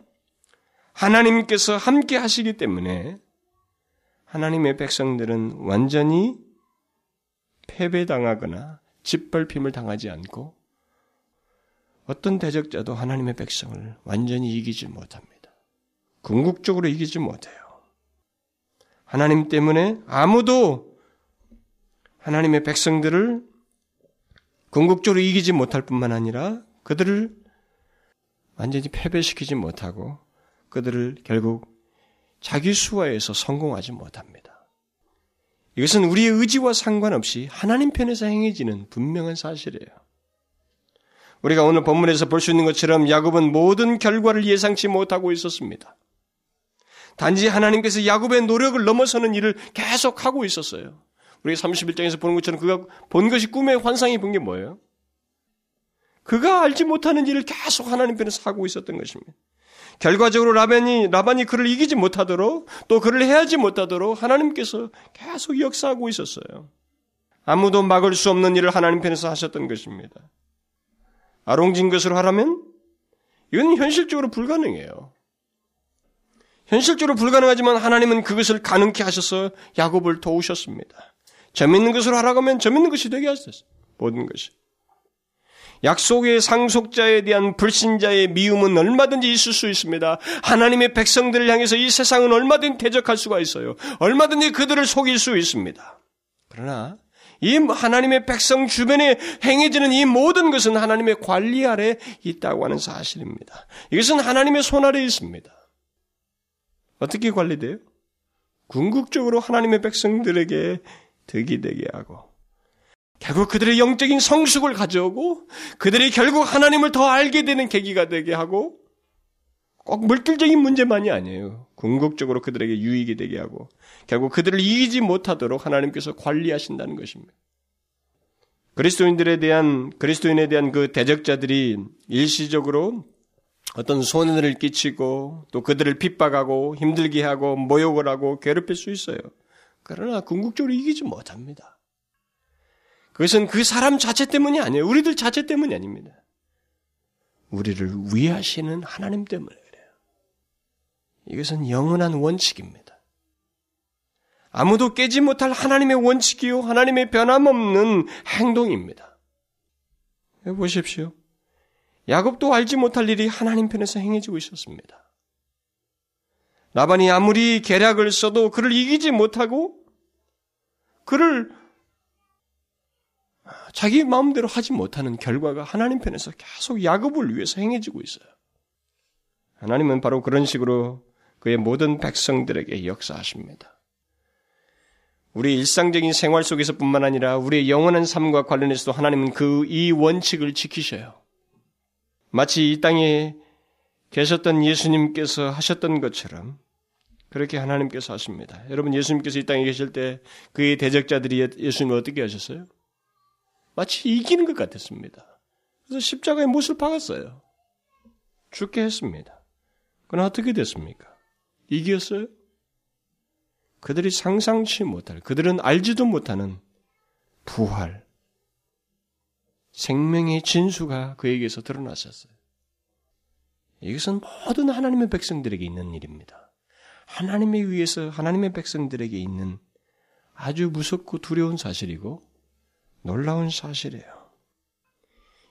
하나님께서 함께 하시기 때문에 하나님의 백성들은 완전히 패배당하거나 짓밟힘을 당하지 않고 어떤 대적자도 하나님의 백성을 완전히 이기지 못합니다. 궁극적으로 이기지 못해요. 하나님 때문에 아무도 하나님의 백성들을 궁극적으로 이기지 못할 뿐만 아니라 그들을 완전히 패배시키지 못하고 그들을 결국 자기 수화에서 성공하지 못합니다. 이것은 우리의 의지와 상관없이 하나님 편에서 행해지는 분명한 사실이에요. 우리가 오늘 본문에서 볼 수 있는 것처럼 야곱은 모든 결과를 예상치 못하고 있었습니다. 단지 하나님께서 야곱의 노력을 넘어서는 일을 계속 하고 있었어요. 우리 31장에서 보는 것처럼 그가 본 것이 꿈의 환상이 본 게 뭐예요? 그가 알지 못하는 일을 계속 하나님 편에서 하고 있었던 것입니다. 결과적으로 라반이, 라반이 그를 이기지 못하도록 또 그를 해하지 못하도록 하나님께서 계속 역사하고 있었어요. 아무도 막을 수 없는 일을 하나님 편에서 하셨던 것입니다. 아롱진 것으로 하라면 이건 현실적으로 불가능해요. 현실적으로 불가능하지만 하나님은 그것을 가능케 하셔서 야곱을 도우셨습니다. 재밌는 것으로 하라고 하면 재밌는 것이 되게 하셨어요. 모든 것이. 약속의 상속자에 대한 불신자의 미움은 얼마든지 있을 수 있습니다. 하나님의 백성들을 향해서 이 세상은 얼마든지 대적할 수가 있어요. 얼마든지 그들을 속일 수 있습니다. 그러나 이 하나님의 백성 주변에 행해지는 이 모든 것은 하나님의 관리 아래 있다고 하는 사실입니다. 이것은 하나님의 손 아래 있습니다. 어떻게 관리돼요? 궁극적으로 하나님의 백성들에게 득이 되게 하고 결국 그들의 영적인 성숙을 가져오고 그들이 결국 하나님을 더 알게 되는 계기가 되게 하고 꼭 물질적인 문제만이 아니에요. 궁극적으로 그들에게 유익이 되게 하고 결국 그들을 이기지 못하도록 하나님께서 관리하신다는 것입니다. 그리스도인들에 대한 그리스도인에 대한 그 대적자들이 일시적으로 어떤 손해를 끼치고 또 그들을 핍박하고 힘들게 하고 모욕을 하고 괴롭힐 수 있어요. 그러나 궁극적으로 이기지 못합니다. 그것은 그 사람 자체 때문이 아니에요. 우리들 자체 때문이 아닙니다. 우리를 위하시는 하나님 때문에 그래요. 이것은 영원한 원칙입니다. 아무도 깨지 못할 하나님의 원칙이요. 하나님의 변함없는 행동입니다. 보십시오. 야곱도 알지 못할 일이 하나님 편에서 행해지고 있었습니다. 라반이 아무리 계략을 써도 그를 이기지 못하고 그를 자기 마음대로 하지 못하는 결과가 하나님 편에서 계속 야곱을 위해서 행해지고 있어요. 하나님은 바로 그런 식으로 그의 모든 백성들에게 역사하십니다. 우리 일상적인 생활 속에서뿐만 아니라 우리의 영원한 삶과 관련해서도 하나님은 그 이 원칙을 지키셔요. 마치 이 땅에 계셨던 예수님께서 하셨던 것처럼 그렇게 하나님께서 하십니다. 여러분 예수님께서 이 땅에 계실 때 그의 대적자들이 예수님을 어떻게 하셨어요? 마치 이기는 것 같았습니다. 그래서 십자가에 못을 박았어요. 죽게 했습니다. 그러나 어떻게 됐습니까? 이겼어요? 그들이 상상치 못할, 그들은 알지도 못하는 부활, 생명의 진수가 그에게서 드러났었어요. 이것은 모든 하나님의 백성들에게 있는 일입니다. 하나님에 의해서 하나님의 백성들에게 있는 아주 무섭고 두려운 사실이고 놀라운 사실이에요.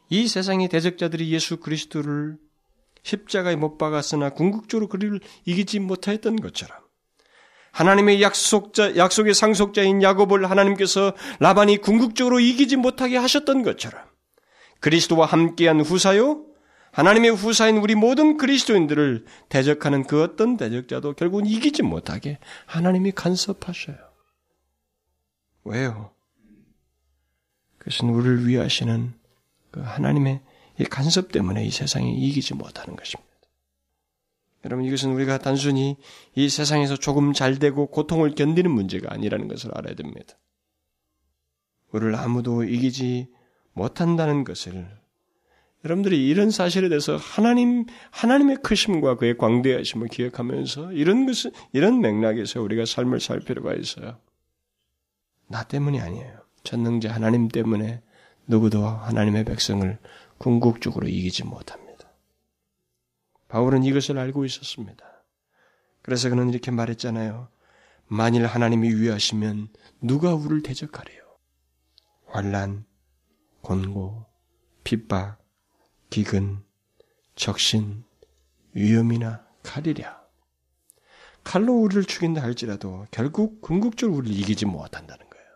이 세상의 대적자들이 예수 그리스도를 십자가에 못 박았으나 궁극적으로 그를 이기지 못하였던 것처럼 하나님의 약속자, 약속의 상속자인 야곱을 하나님께서 라반이 궁극적으로 이기지 못하게 하셨던 것처럼 그리스도와 함께한 후사요, 하나님의 후사인 우리 모든 그리스도인들을 대적하는 그 어떤 대적자도 결국은 이기지 못하게 하나님이 간섭하셔요. 왜요? 그것은 우리를 위하시는 그 하나님의 이 간섭 때문에 이 세상이 이기지 못하는 것입니다. 여러분 이것은 우리가 단순히 이 세상에서 조금 잘 되고 고통을 견디는 문제가 아니라는 것을 알아야 됩니다. 우리를 아무도 이기지 못한다는 것을 여러분들이 이런 사실에 대해서 하나님 하나님의 크심과 그의 광대하심을 기억하면서 이런 것을 이런 맥락에서 우리가 삶을 살 필요가 있어요. 나 때문이 아니에요. 전능자 하나님 때문에 누구도 하나님의 백성을 궁극적으로 이기지 못합니다. 바울은 이것을 알고 있었습니다. 그래서 그는 이렇게 말했잖아요. 만일 하나님이 위하시면 누가 우리를 대적하래요? 환란, 곤고, 핍박, 기근, 적신, 위험이나 칼이랴. 칼로 우리를 죽인다 할지라도 결국 궁극적으로 우리를 이기지 못한다는 거예요.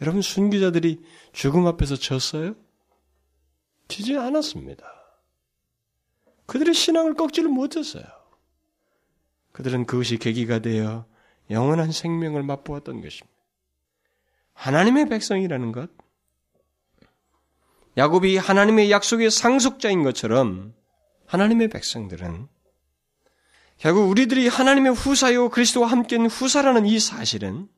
여러분 순기자들이 죽음 앞에서 졌어요? 지지 않았습니다. 그들의 신앙을 꺾지를 못했어요. 그들은 그것이 계기가 되어 영원한 생명을 맛보았던 것입니다. 하나님의 백성이라는 것, 야곱이 하나님의 약속의 상속자인 것처럼 하나님의 백성들은 결국 우리들이 하나님의 후사요 그리스도와 함께는 후사라는 이 사실은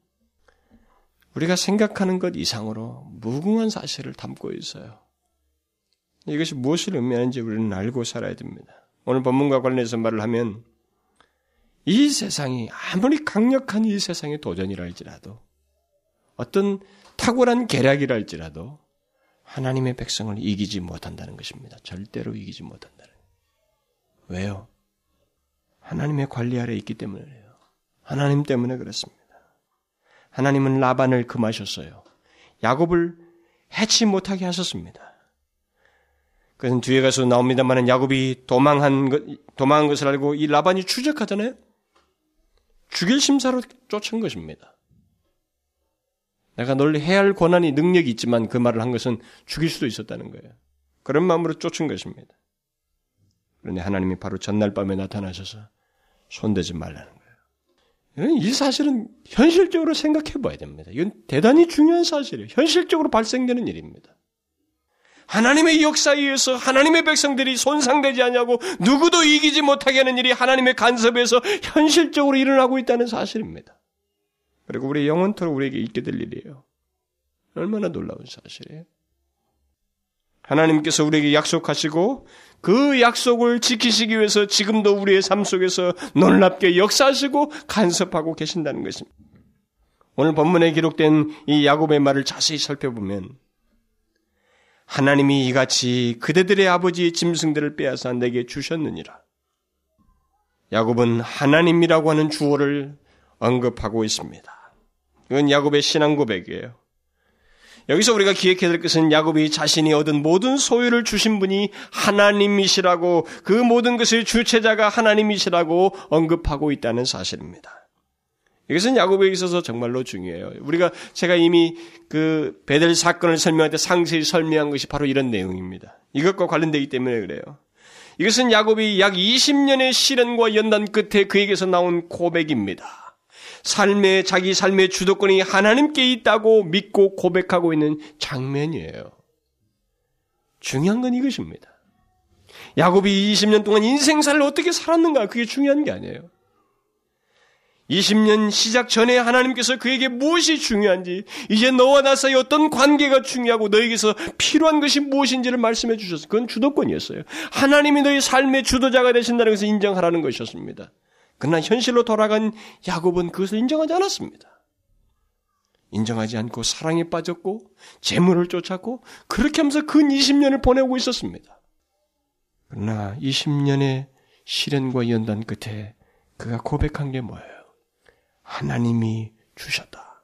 우리가 생각하는 것 이상으로 무궁한 사실을 담고 있어요. 이것이 무엇을 의미하는지 우리는 알고 살아야 됩니다. 오늘 본문과 관련해서 말을 하면 이 세상이 아무리 강력한 이 세상의 도전이라 할지라도 어떤 탁월한 계략이라 할지라도 하나님의 백성을 이기지 못한다는 것입니다. 절대로 이기지 못한다는. 왜요? 하나님의 관리 아래 있기 때문에요. 하나님 때문에 그렇습니다. 하나님은 라반을 금하셨어요. 야곱을 해치 못하게 하셨습니다. 그것은 뒤에 가서 나옵니다만 야곱이 도망한 것, 도망한 것을 알고 이 라반이 추적하잖아요. 죽일 심사로 쫓은 것입니다. 내가 널 해할 권한이 능력이 있지만 그 말을 한 것은 죽일 수도 있었다는 거예요. 그런 마음으로 쫓은 것입니다. 그런데 하나님이 바로 전날 밤에 나타나셔서 손대지 말라는 거예요. 이 사실은 현실적으로 생각해 봐야 됩니다. 이건 대단히 중요한 사실이에요. 현실적으로 발생되는 일입니다. 하나님의 역사에 의해서 하나님의 백성들이 손상되지 않냐고 누구도 이기지 못하게 하는 일이 하나님의 간섭에서 현실적으로 일어나고 있다는 사실입니다. 그리고 우리 영원토록 우리에게 있게 될 일이에요. 얼마나 놀라운 사실이에요. 하나님께서 우리에게 약속하시고 그 약속을 지키시기 위해서 지금도 우리의 삶 속에서 놀랍게 역사하시고 간섭하고 계신다는 것입니다. 오늘 본문에 기록된 이 야곱의 말을 자세히 살펴보면 하나님이 이같이 그대들의 아버지의 짐승들을 빼앗아 내게 주셨느니라. 야곱은 하나님이라고 하는 주어를 언급하고 있습니다. 이건 야곱의 신앙 고백이에요. 여기서 우리가 기억해야 될 것은 야곱이 자신이 얻은 모든 소유를 주신 분이 하나님이시라고 그 모든 것의 주체자가 하나님이시라고 언급하고 있다는 사실입니다. 이것은 야곱에 있어서 정말로 중요해요. 우리가 제가 이미 그 베델 사건을 설명할 때 상세히 설명한 것이 바로 이런 내용입니다. 이것과 관련되기 때문에 그래요. 이것은 야곱이 약 20년의 시련과 연단 끝에 그에게서 나온 고백입니다. 삶의 자기 삶의 주도권이 하나님께 있다고 믿고 고백하고 있는 장면이에요. 중요한 건 이것입니다. 야곱이 20년 동안 인생사를 어떻게 살았는가 그게 중요한 게 아니에요. 20년 시작 전에 하나님께서 그에게 무엇이 중요한지, 이제 너와 나 사이 어떤 관계가 중요하고 너에게서 필요한 것이 무엇인지를 말씀해 주셨어요. 그건 주도권이었어요. 하나님이 너의 삶의 주도자가 되신다는 것을 인정하라는 것이었습니다. 그러나 현실로 돌아간 야곱은 그것을 인정하지 않았습니다. 인정하지 않고 사랑에 빠졌고 재물을 쫓았고 그렇게 하면서 근 20년을 보내고 있었습니다. 그러나 20년의 시련과 연단 끝에 그가 고백한 게 뭐예요? 하나님이 주셨다.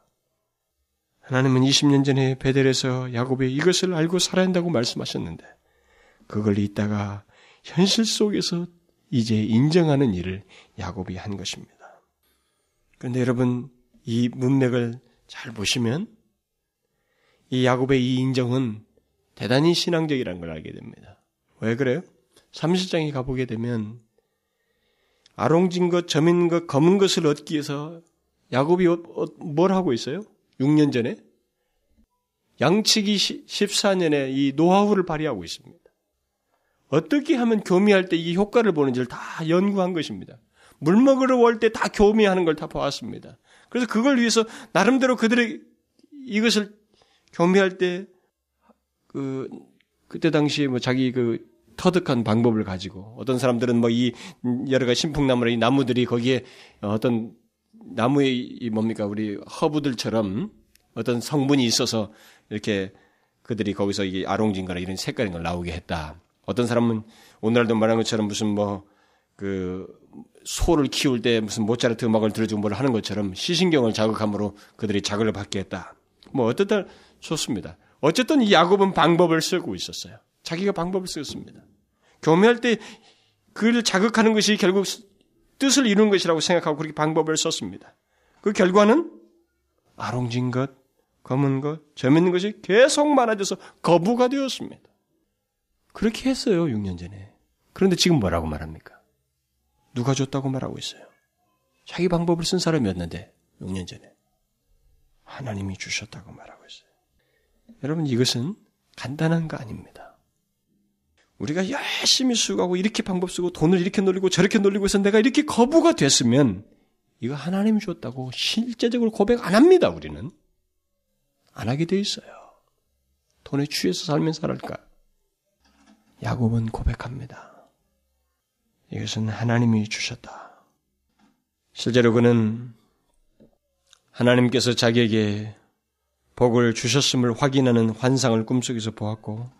하나님은 20년 전에 베델에서 야곱이 이것을 알고 살아야 한다고 말씀하셨는데 그걸 잊다가 현실 속에서 이제 인정하는 일을 야곱이 한 것입니다. 그런데 여러분 이 문맥을 잘 보시면 이 야곱의 이 인정은 대단히 신앙적이라는 걸 알게 됩니다. 왜 그래요? 30장에 가보게 되면 아롱진 것, 점인 것, 검은 것을 얻기 위해서 야곱이 어, 어, 뭘 하고 있어요? 6년 전에 양치기 14년에 이 노하우를 발휘하고 있습니다. 어떻게 하면 교미할 때 이 효과를 보는지를 다 연구한 것입니다. 물 먹으러 올 때 다 교미하는 걸 다 보았습니다. 그래서 그걸 위해서 나름대로 그들의 이것을 교미할 때 그 그때 당시에 뭐 자기 그 터득한 방법을 가지고 어떤 사람들은 뭐 이 여러 가지 신풍나무나 이 나무들이 거기에 어떤 나무의 이 뭡니까 우리 허브들처럼 어떤 성분이 있어서 이렇게 그들이 거기서 이 아롱진거나 이런 색깔인 걸 나오게 했다. 어떤 사람은 오늘날도 말한 것처럼 무슨 뭐 그 소를 키울 때 무슨 모차르트 음악을 들어주고 뭘 하는 것처럼 시신경을 자극함으로 그들이 자극을 받게 했다. 뭐 어쨌든 좋습니다. 어쨌든 이 야곱은 방법을 쓰고 있었어요. 자기가 방법을 쓰였습니다. 교매할 때 그를 자극하는 것이 결국 뜻을 이루는 것이라고 생각하고 그렇게 방법을 썼습니다. 그 결과는 아롱진 것, 검은 것, 점 있는 것이 계속 많아져서 거부가 되었습니다. 그렇게 했어요, 6년 전에. 그런데 지금 뭐라고 말합니까? 누가 줬다고 말하고 있어요. 자기 방법을 쓴 사람이었는데, 6년 전에. 하나님이 주셨다고 말하고 있어요. 여러분, 이것은 간단한 거 아닙니다. 우리가 열심히 수고하고 이렇게 방법 쓰고 돈을 이렇게 놀리고 저렇게 놀리고 해서 내가 이렇게 거부가 됐으면 이거 하나님이 줬다고 실제적으로 고백 안 합니다, 우리는. 안 하게 돼 있어요. 돈에 취해서 살면 살을까? 야곱은 고백합니다. 이것은 하나님이 주셨다. 실제로 그는 하나님께서 자기에게 복을 주셨음을 확인하는 환상을 꿈속에서 보았고,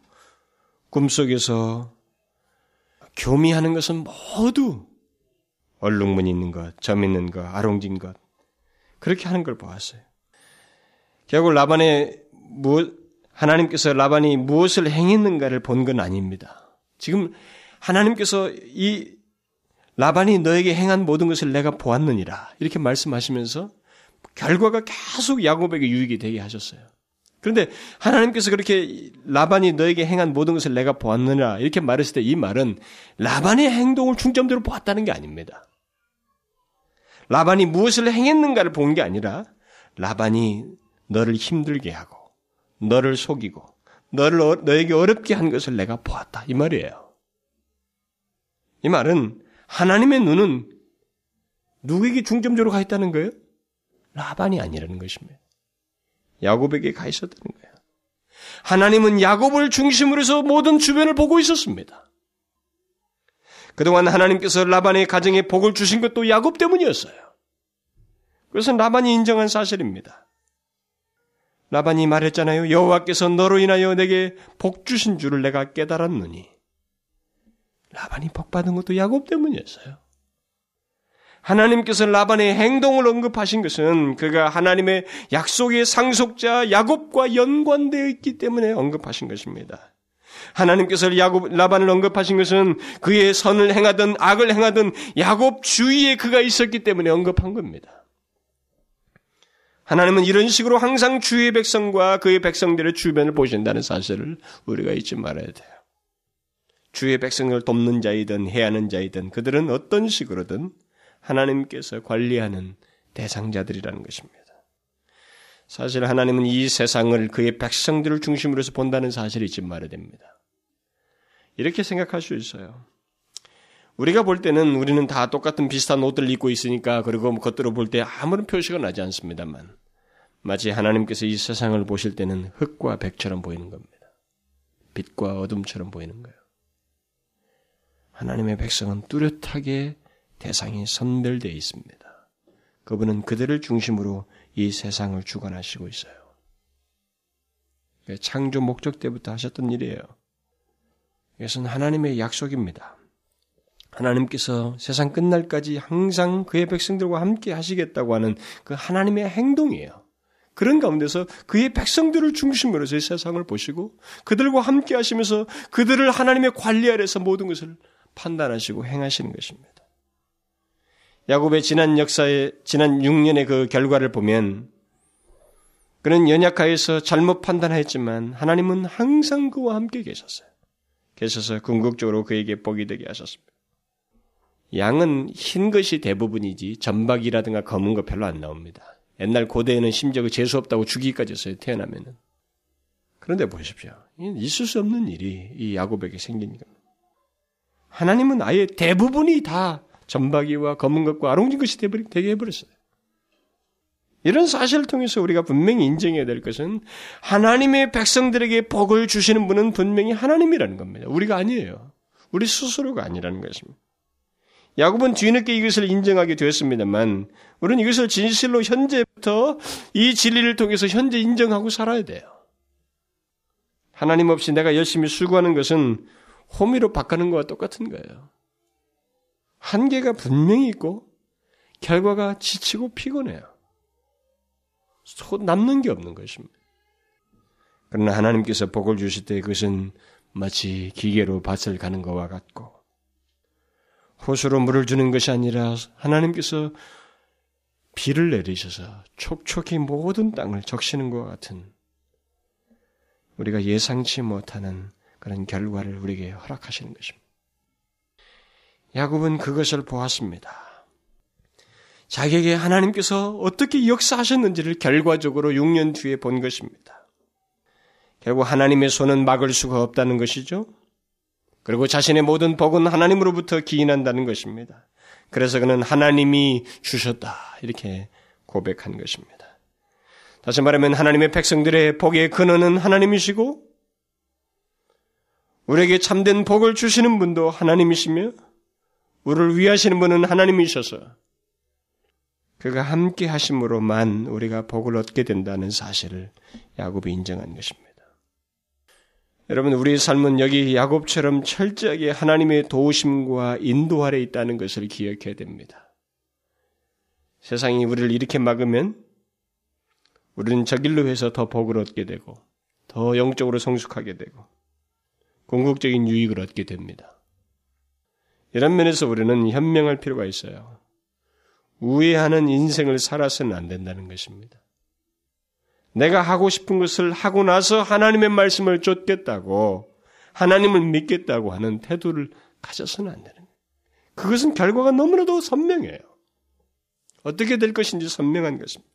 꿈속에서 교미하는 것은 모두 얼룩무늬 있는 것, 점 있는 것, 아롱진 것, 그렇게 하는 걸 보았어요. 결국 라반의 무, 하나님께서 라반이 무엇을 행했는가를 본 건 아닙니다. 지금 하나님께서 이 라반이 너에게 행한 모든 것을 내가 보았느니라 이렇게 말씀하시면서 결과가 계속 야곱에게 유익이 되게 하셨어요. 그런데 하나님께서 그렇게 라반이 너에게 행한 모든 것을 내가 보았느냐 이렇게 말했을 때 이 말은 라반의 행동을 중점대로 보았다는 게 아닙니다. 라반이 무엇을 행했는가를 본 게 아니라 라반이 너를 힘들게 하고 너를 속이고 너를 어, 너에게 어렵게 한 것을 내가 보았다 이 말이에요. 이 말은 하나님의 눈은 누구에게 중점적으로 가 있다는 거예요? 라반이 아니라는 것입니다. 야곱에게 가 있었다는 거예요. 하나님은 야곱을 중심으로 해서 모든 주변을 보고 있었습니다. 그동안 하나님께서 라반의 가정에 복을 주신 것도 야곱 때문이었어요. 그것은 라반이 인정한 사실입니다. 라반이 말했잖아요. 여호와께서 너로 인하여 내게 복 주신 줄을 내가 깨달았느니. 라반이 복 받은 것도 야곱 때문이었어요. 하나님께서 라반의 행동을 언급하신 것은 그가 하나님의 약속의 상속자 야곱과 연관되어 있기 때문에 언급하신 것입니다. 하나님께서 야곱 라반을 언급하신 것은 그의 선을 행하든 악을 행하든 야곱 주위에 그가 있었기 때문에 언급한 겁니다. 하나님은 이런 식으로 항상 주의 백성과 그의 백성들의 주변을 보신다는 사실을 우리가 잊지 말아야 돼요. 주의 백성을 돕는 자이든 해하는 자이든 그들은 어떤 식으로든 하나님께서 관리하는 대상자들이라는 것입니다. 사실 하나님은 이 세상을 그의 백성들을 중심으로 해서 본다는 사실을 잊지 말아야 됩니다. 이렇게 생각할 수 있어요. 우리가 볼 때는 우리는 다 똑같은 비슷한 옷들을 입고 있으니까 그리고 뭐 겉으로 볼 때 아무런 표시가 나지 않습니다만 마치 하나님께서 이 세상을 보실 때는 흙과 백처럼 보이는 겁니다. 빛과 어둠처럼 보이는 거예요. 하나님의 백성은 뚜렷하게 대상이 선별되어 있습니다. 그분은 그들을 중심으로 이 세상을 주관하시고 있어요. 창조 목적 때부터 하셨던 일이에요. 이것은 하나님의 약속입니다. 하나님께서 세상 끝날까지 항상 그의 백성들과 함께 하시겠다고 하는 그 하나님의 행동이에요. 그런 가운데서 그의 백성들을 중심으로 서 세상을 보시고 그들과 함께 하시면서 그들을 하나님의 관리 아래서 모든 것을 판단하시고 행하시는 것입니다. 야곱의 지난 역사의 지난 6년의 그 결과를 보면 그는 연약하여서 잘못 판단하였지만 하나님은 항상 그와 함께 계셨어요. 계셔서 궁극적으로 그에게 복이 되게 하셨습니다. 양은 흰 것이 대부분이지 전박이라든가 검은 거 별로 안 나옵니다. 옛날 고대에는 심지어 그 재수 없다고 죽이기까지 했어요. 태어나면은. 그런데 보십시오. 있을 수 없는 일이 이 야곱에게 생긴 겁니다. 하나님은 아예 대부분이 다 전박이와 검은 것과 아롱진 것이 되게 해버렸어요. 이런 사실을 통해서 우리가 분명히 인정해야 될 것은 하나님의 백성들에게 복을 주시는 분은 분명히 하나님이라는 겁니다. 우리가 아니에요. 우리 스스로가 아니라는 것입니다. 야곱은 뒤늦게 이것을 인정하게 되었습니다만 우리는 이것을 진실로 현재부터 이 진리를 통해서 현재 인정하고 살아야 돼요. 하나님 없이 내가 열심히 수고하는 것은 호미로 바꾸는 것과 똑같은 거예요. 한계가 분명히 있고 결과가 지치고 피곤해요. 남는 게 없는 것입니다. 그러나 하나님께서 복을 주실 때 그것은 마치 기계로 밭을 가는 것과 같고 호수로 물을 주는 것이 아니라 하나님께서 비를 내리셔서 촉촉히 모든 땅을 적시는 것과 같은 우리가 예상치 못하는 그런 결과를 우리에게 허락하시는 것입니다. 야곱은 그것을 보았습니다. 자기에게 하나님께서 어떻게 역사하셨는지를 결과적으로 6년 뒤에 본 것입니다. 결국 하나님의 손은 막을 수가 없다는 것이죠. 그리고 자신의 모든 복은 하나님으로부터 기인한다는 것입니다. 그래서 그는 하나님이 주셨다. 이렇게 고백한 것입니다. 다시 말하면 하나님의 백성들의 복의 근원은 하나님이시고 우리에게 참된 복을 주시는 분도 하나님이시며 우리를 위하시는 분은 하나님이셔서 그가 함께 하심으로만 우리가 복을 얻게 된다는 사실을 야곱이 인정한 것입니다. 여러분, 우리의 삶은 여기 야곱처럼 철저하게 하나님의 도우심과 인도 아래 있다는 것을 기억해야 됩니다. 세상이 우리를 이렇게 막으면 우리는 저 길로 해서 더 복을 얻게 되고 더 영적으로 성숙하게 되고 궁극적인 유익을 얻게 됩니다. 이런 면에서 우리는 현명할 필요가 있어요. 우회하는 인생을 살아서는 안 된다는 것입니다. 내가 하고 싶은 것을 하고 나서 하나님의 말씀을 쫓겠다고 하나님을 믿겠다고 하는 태도를 가져서는 안 되는 거예요. 그것은 결과가 너무나도 선명해요. 어떻게 될 것인지 선명한 것입니다.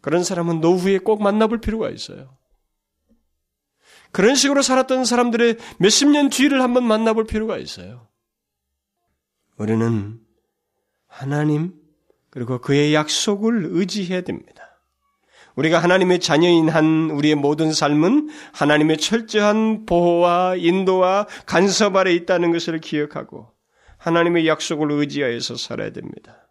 그런 사람은 노후에 꼭 만나볼 필요가 있어요. 그런 식으로 살았던 사람들의 몇십 년 뒤를 한번 만나볼 필요가 있어요. 우리는 하나님 그리고 그의 약속을 의지해야 됩니다. 우리가 하나님의 자녀인 한 우리의 모든 삶은 하나님의 철저한 보호와 인도와 간섭 아래 있다는 것을 기억하고 하나님의 약속을 의지하여서 살아야 됩니다.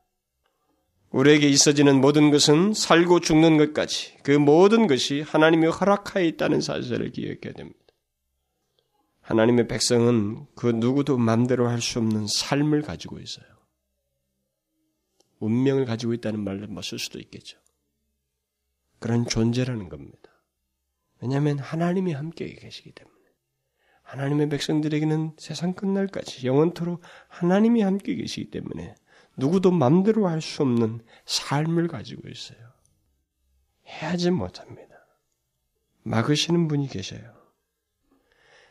우리에게 있어지는 모든 것은 살고 죽는 것까지 그 모든 것이 하나님의 허락하에 있다는 사실을 기억해야 됩니다. 하나님의 백성은 그 누구도 마음대로 할 수 없는 삶을 가지고 있어요. 운명을 가지고 있다는 말을 뭐쓸 수도 있겠죠. 그런 존재라는 겁니다. 왜냐하면 하나님이 함께 계시기 때문에. 하나님의 백성들에게는 세상 끝날까지 영원토록 하나님이 함께 계시기 때문에 누구도 맘대로 할 수 없는 삶을 가지고 있어요. 해야지 못합니다. 막으시는 분이 계셔요.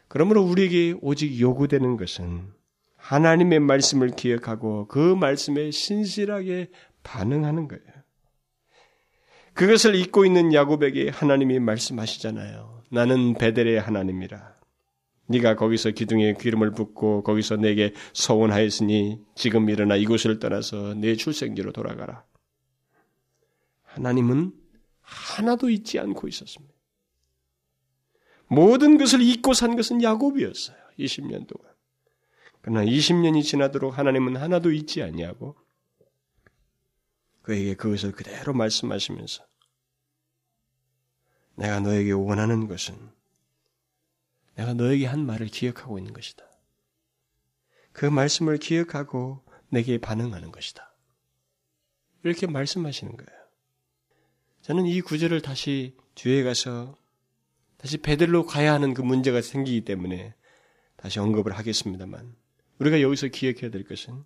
그러므로 우리에게 오직 요구되는 것은 하나님의 말씀을 기억하고 그 말씀에 신실하게 반응하는 거예요. 그것을 잊고 있는 야곱에게 하나님이 말씀하시잖아요. 나는 베델의 하나님이라. 네가 거기서 기둥에 기름을 붓고 거기서 내게 서원하였으니 지금 일어나 이곳을 떠나서 내 출생지로 돌아가라. 하나님은 하나도 잊지 않고 있었습니다. 모든 것을 잊고 산 것은 야곱이었어요. 20년 동안. 그러나 20년이 지나도록 하나님은 하나도 잊지 아니하고 그에게 그것을 그대로 말씀하시면서 내가 너에게 원하는 것은 내가 너에게 한 말을 기억하고 있는 것이다. 그 말씀을 기억하고 내게 반응하는 것이다. 이렇게 말씀하시는 거예요. 저는 이 구절을 다시 뒤에 가서 다시 베들로 가야 하는 그 문제가 생기기 때문에 다시 언급을 하겠습니다만 우리가 여기서 기억해야 될 것은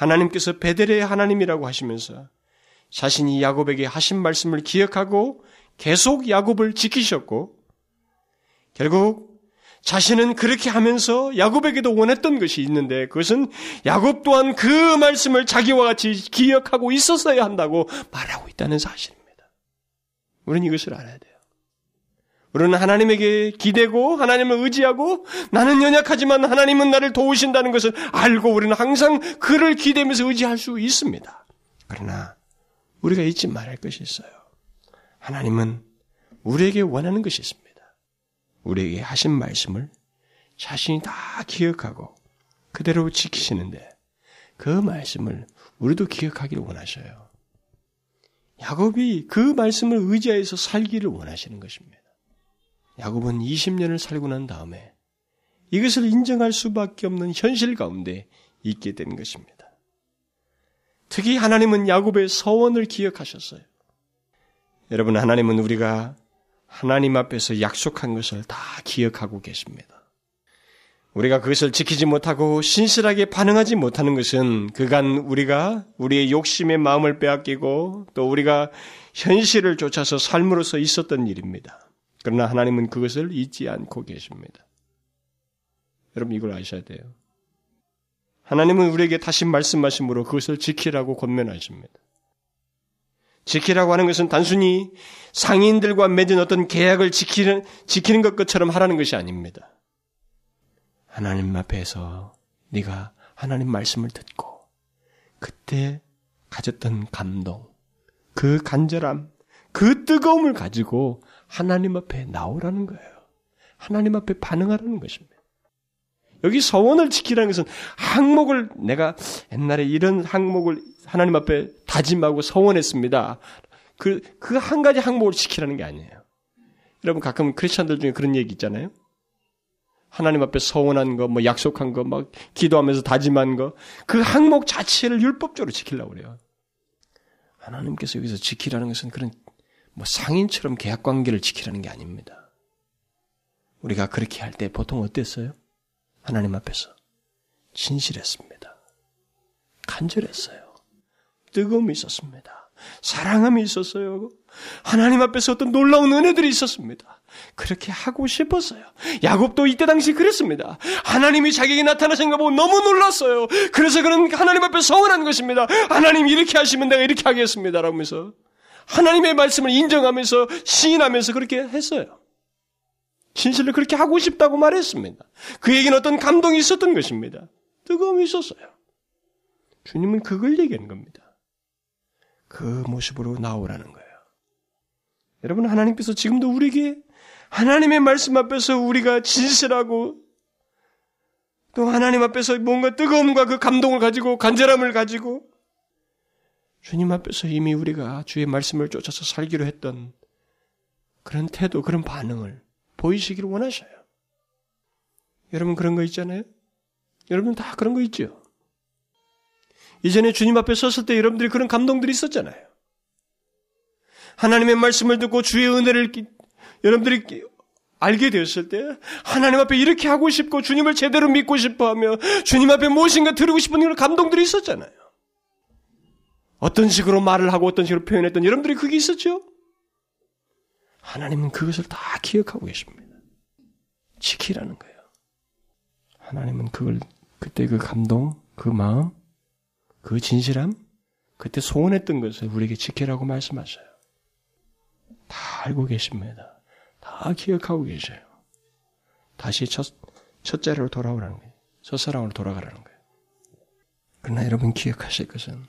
하나님께서 베델의 하나님이라고 하시면서 자신이 야곱에게 하신 말씀을 기억하고 계속 야곱을 지키셨고 결국 자신은 그렇게 하면서 야곱에게도 원했던 것이 있는데 그것은 야곱 또한 그 말씀을 자기와 같이 기억하고 있었어야 한다고 말하고 있다는 사실입니다. 우리는 이것을 알아야 돼요. 우리는 하나님에게 기대고 하나님을 의지하고 나는 연약하지만 하나님은 나를 도우신다는 것을 알고 우리는 항상 그를 기대면서 의지할 수 있습니다. 그러나 우리가 잊지 말할 것이 있어요. 하나님은 우리에게 원하는 것이 있습니다. 우리에게 하신 말씀을 자신이 다 기억하고 그대로 지키시는데 그 말씀을 우리도 기억하기를 원하셔요. 야곱이 그 말씀을 의지해서 살기를 원하시는 것입니다. 야곱은 20년을 살고 난 다음에 이것을 인정할 수밖에 없는 현실 가운데 있게 된 것입니다. 특히 하나님은 야곱의 서원을 기억하셨어요. 여러분, 하나님은 우리가 하나님 앞에서 약속한 것을 다 기억하고 계십니다. 우리가 그것을 지키지 못하고 신실하게 반응하지 못하는 것은 그간 우리가 우리의 욕심의 마음을 빼앗기고 또 우리가 현실을 쫓아서 삶으로서 있었던 일입니다. 그러나 하나님은 그것을 잊지 않고 계십니다. 여러분 이걸 아셔야 돼요. 하나님은 우리에게 다시 말씀하심으로 그것을 지키라고 권면하십니다. 지키라고 하는 것은 단순히 상인들과 맺은 어떤 계약을 지키는, 지키는 것처럼 하라는 것이 아닙니다. 하나님 앞에서 네가 하나님 말씀을 듣고 그때 가졌던 감동, 그 간절함, 그 뜨거움을 가지고 하나님 앞에 나오라는 거예요. 하나님 앞에 반응하라는 것입니다. 여기 서원을 지키라는 것은 항목을 내가 옛날에 이런 항목을 하나님 앞에 다짐하고 서원했습니다. 그, 그 한 가지 항목을 지키라는 게 아니에요. 여러분 가끔 크리스천들 중에 그런 얘기 있잖아요. 하나님 앞에 서원한 거, 뭐 약속한 거, 막 기도하면서 다짐한 거, 그 항목 자체를 율법적으로 지키려고 그래요. 하나님께서 여기서 지키라는 것은 그런 뭐 상인처럼 계약 관계를 지키라는 게 아닙니다. 우리가 그렇게 할 때 보통 어땠어요? 하나님 앞에서 진실했습니다. 간절했어요. 뜨거움이 있었습니다. 사랑함이 있었어요. 하나님 앞에서 어떤 놀라운 은혜들이 있었습니다. 그렇게 하고 싶었어요. 야곱도 이때 당시 그랬습니다. 하나님이 자기에게 나타나신 거 보고 너무 놀랐어요. 그래서 그는 하나님 앞에 서원한 것입니다. 하나님 이렇게 하시면 내가 이렇게 하겠습니다. 라면서 하나님의 말씀을 인정하면서 시인하면서 그렇게 했어요. 진실로 그렇게 하고 싶다고 말했습니다. 그에게는 어떤 감동이 있었던 것입니다. 뜨거움이 있었어요. 주님은 그걸 얘기하는 겁니다. 그 모습으로 나오라는 거예요. 여러분, 하나님께서 지금도 우리에게 하나님의 말씀 앞에서 우리가 진실하고 또 하나님 앞에서 뭔가 뜨거움과 그 감동을 가지고 간절함을 가지고 주님 앞에서 이미 우리가 주의 말씀을 쫓아서 살기로 했던 그런 태도, 그런 반응을 보이시기를 원하셔요. 여러분 그런 거 있잖아요? 여러분 다 그런 거 있죠? 이전에 주님 앞에 섰을 때 여러분들이 그런 감동들이 있었잖아요. 하나님의 말씀을 듣고 주의 은혜를 여러분들이 알게 되었을 때 하나님 앞에 이렇게 하고 싶고 주님을 제대로 믿고 싶어 하며 주님 앞에 무엇인가 들으고 싶은 그런 감동들이 있었잖아요. 어떤 식으로 말을 하고 어떤 식으로 표현했던 여러분들이 그게 있었죠? 하나님은 그것을 다 기억하고 계십니다. 지키라는 거예요. 하나님은 그걸 그때 그 감동, 그 마음, 그 진실함, 그때 소원했던 것을 우리에게 지키라고 말씀하셔요. 다 알고 계십니다. 다 기억하고 계셔요. 다시 첫, 첫째로 돌아오라는 거예요. 첫사랑으로 돌아가라는 거예요. 그러나 여러분 기억하실 것은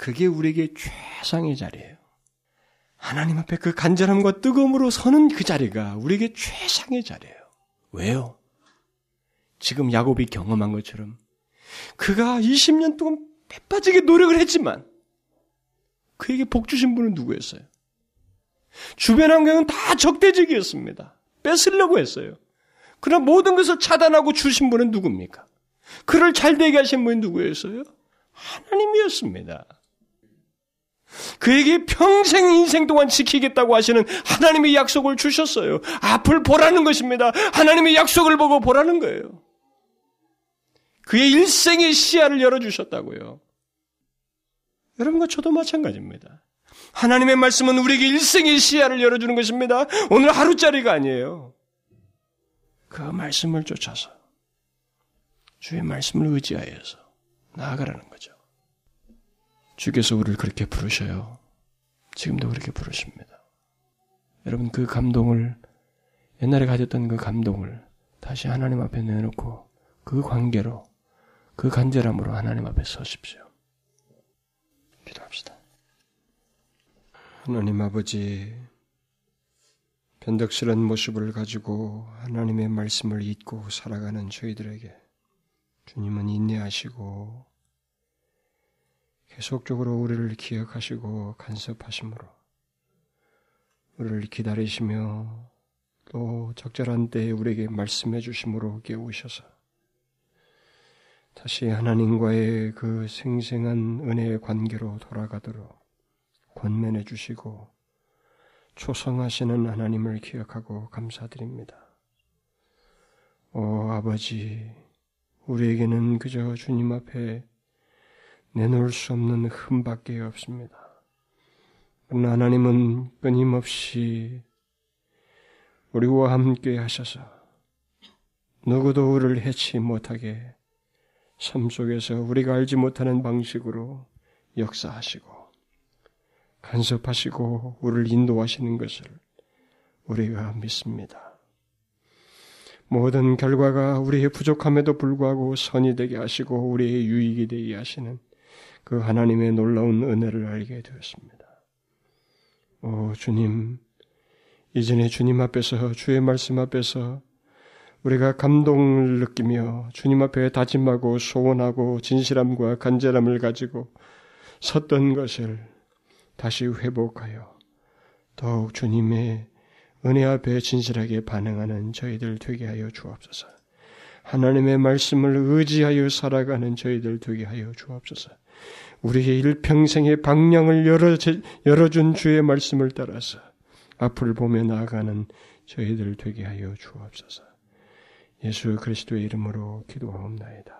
그게 우리에게 최상의 자리예요. 하나님 앞에 그 간절함과 뜨거움으로 서는 그 자리가 우리에게 최상의 자리예요. 왜요? 지금 야곱이 경험한 것처럼 그가 20년 동안 빼빠지게 노력을 했지만 그에게 복 주신 분은 누구였어요? 주변 환경은 다 적대적이었습니다. 뺏으려고 했어요. 그러나 모든 것을 차단하고 주신 분은 누굽니까? 그를 잘 되게 하신 분이 누구였어요? 하나님이었습니다. 그에게 평생 인생 동안 지키겠다고 하시는 하나님의 약속을 주셨어요. 앞을 보라는 것입니다. 하나님의 약속을 보고 보라는 거예요. 그의 일생의 시야를 열어주셨다고요. 여러분과 저도 마찬가지입니다. 하나님의 말씀은 우리에게 일생의 시야를 열어주는 것입니다. 오늘 하루짜리가 아니에요. 그 말씀을 쫓아서 주의 말씀을 의지하여서 나아가라는. 주께서 우리를 그렇게 부르셔요. 지금도 그렇게 부르십니다. 여러분 그 감동을 옛날에 가졌던 그 감동을 다시 하나님 앞에 내놓고 그 관계로 그 간절함으로 하나님 앞에 서십시오. 기도합시다. 하나님 아버지, 변덕스런 모습을 가지고 하나님의 말씀을 잊고 살아가는 저희들에게 주님은 인내하시고 계속적으로 우리를 기억하시고 간섭하심으로 우리를 기다리시며 또 적절한 때에 우리에게 말씀해 주심으로 깨우셔서 다시 하나님과의 그 생생한 은혜의 관계로 돌아가도록 권면해 주시고 초성하시는 하나님을 기억하고 감사드립니다. 오 아버지, 우리에게는 그저 주님 앞에 내놓을 수 없는 흠밖에 없습니다. 그러나 하나님은 끊임없이 우리와 함께 하셔서 누구도 우리를 해치 못하게 삶 속에서 우리가 알지 못하는 방식으로 역사하시고 간섭하시고 우리를 인도하시는 것을 우리가 믿습니다. 모든 결과가 우리의 부족함에도 불구하고 선이 되게 하시고 우리의 유익이 되게 하시는 그 하나님의 놀라운 은혜를 알게 되었습니다. 오 주님, 이전에 주님 앞에서 주의 말씀 앞에서 우리가 감동을 느끼며 주님 앞에 다짐하고 소원하고 진실함과 간절함을 가지고 섰던 것을 다시 회복하여 더욱 주님의 은혜 앞에 진실하게 반응하는 저희들 되게 하여 주옵소서. 하나님의 말씀을 의지하여 살아가는 저희들 되게 하여 주옵소서. 우리의 일평생의 방향을 열어, 열어준 주의 말씀을 따라서 앞을 보며 나아가는 저희들 되게 하여 주옵소서. 예수 그리스도의 이름으로 기도하옵나이다.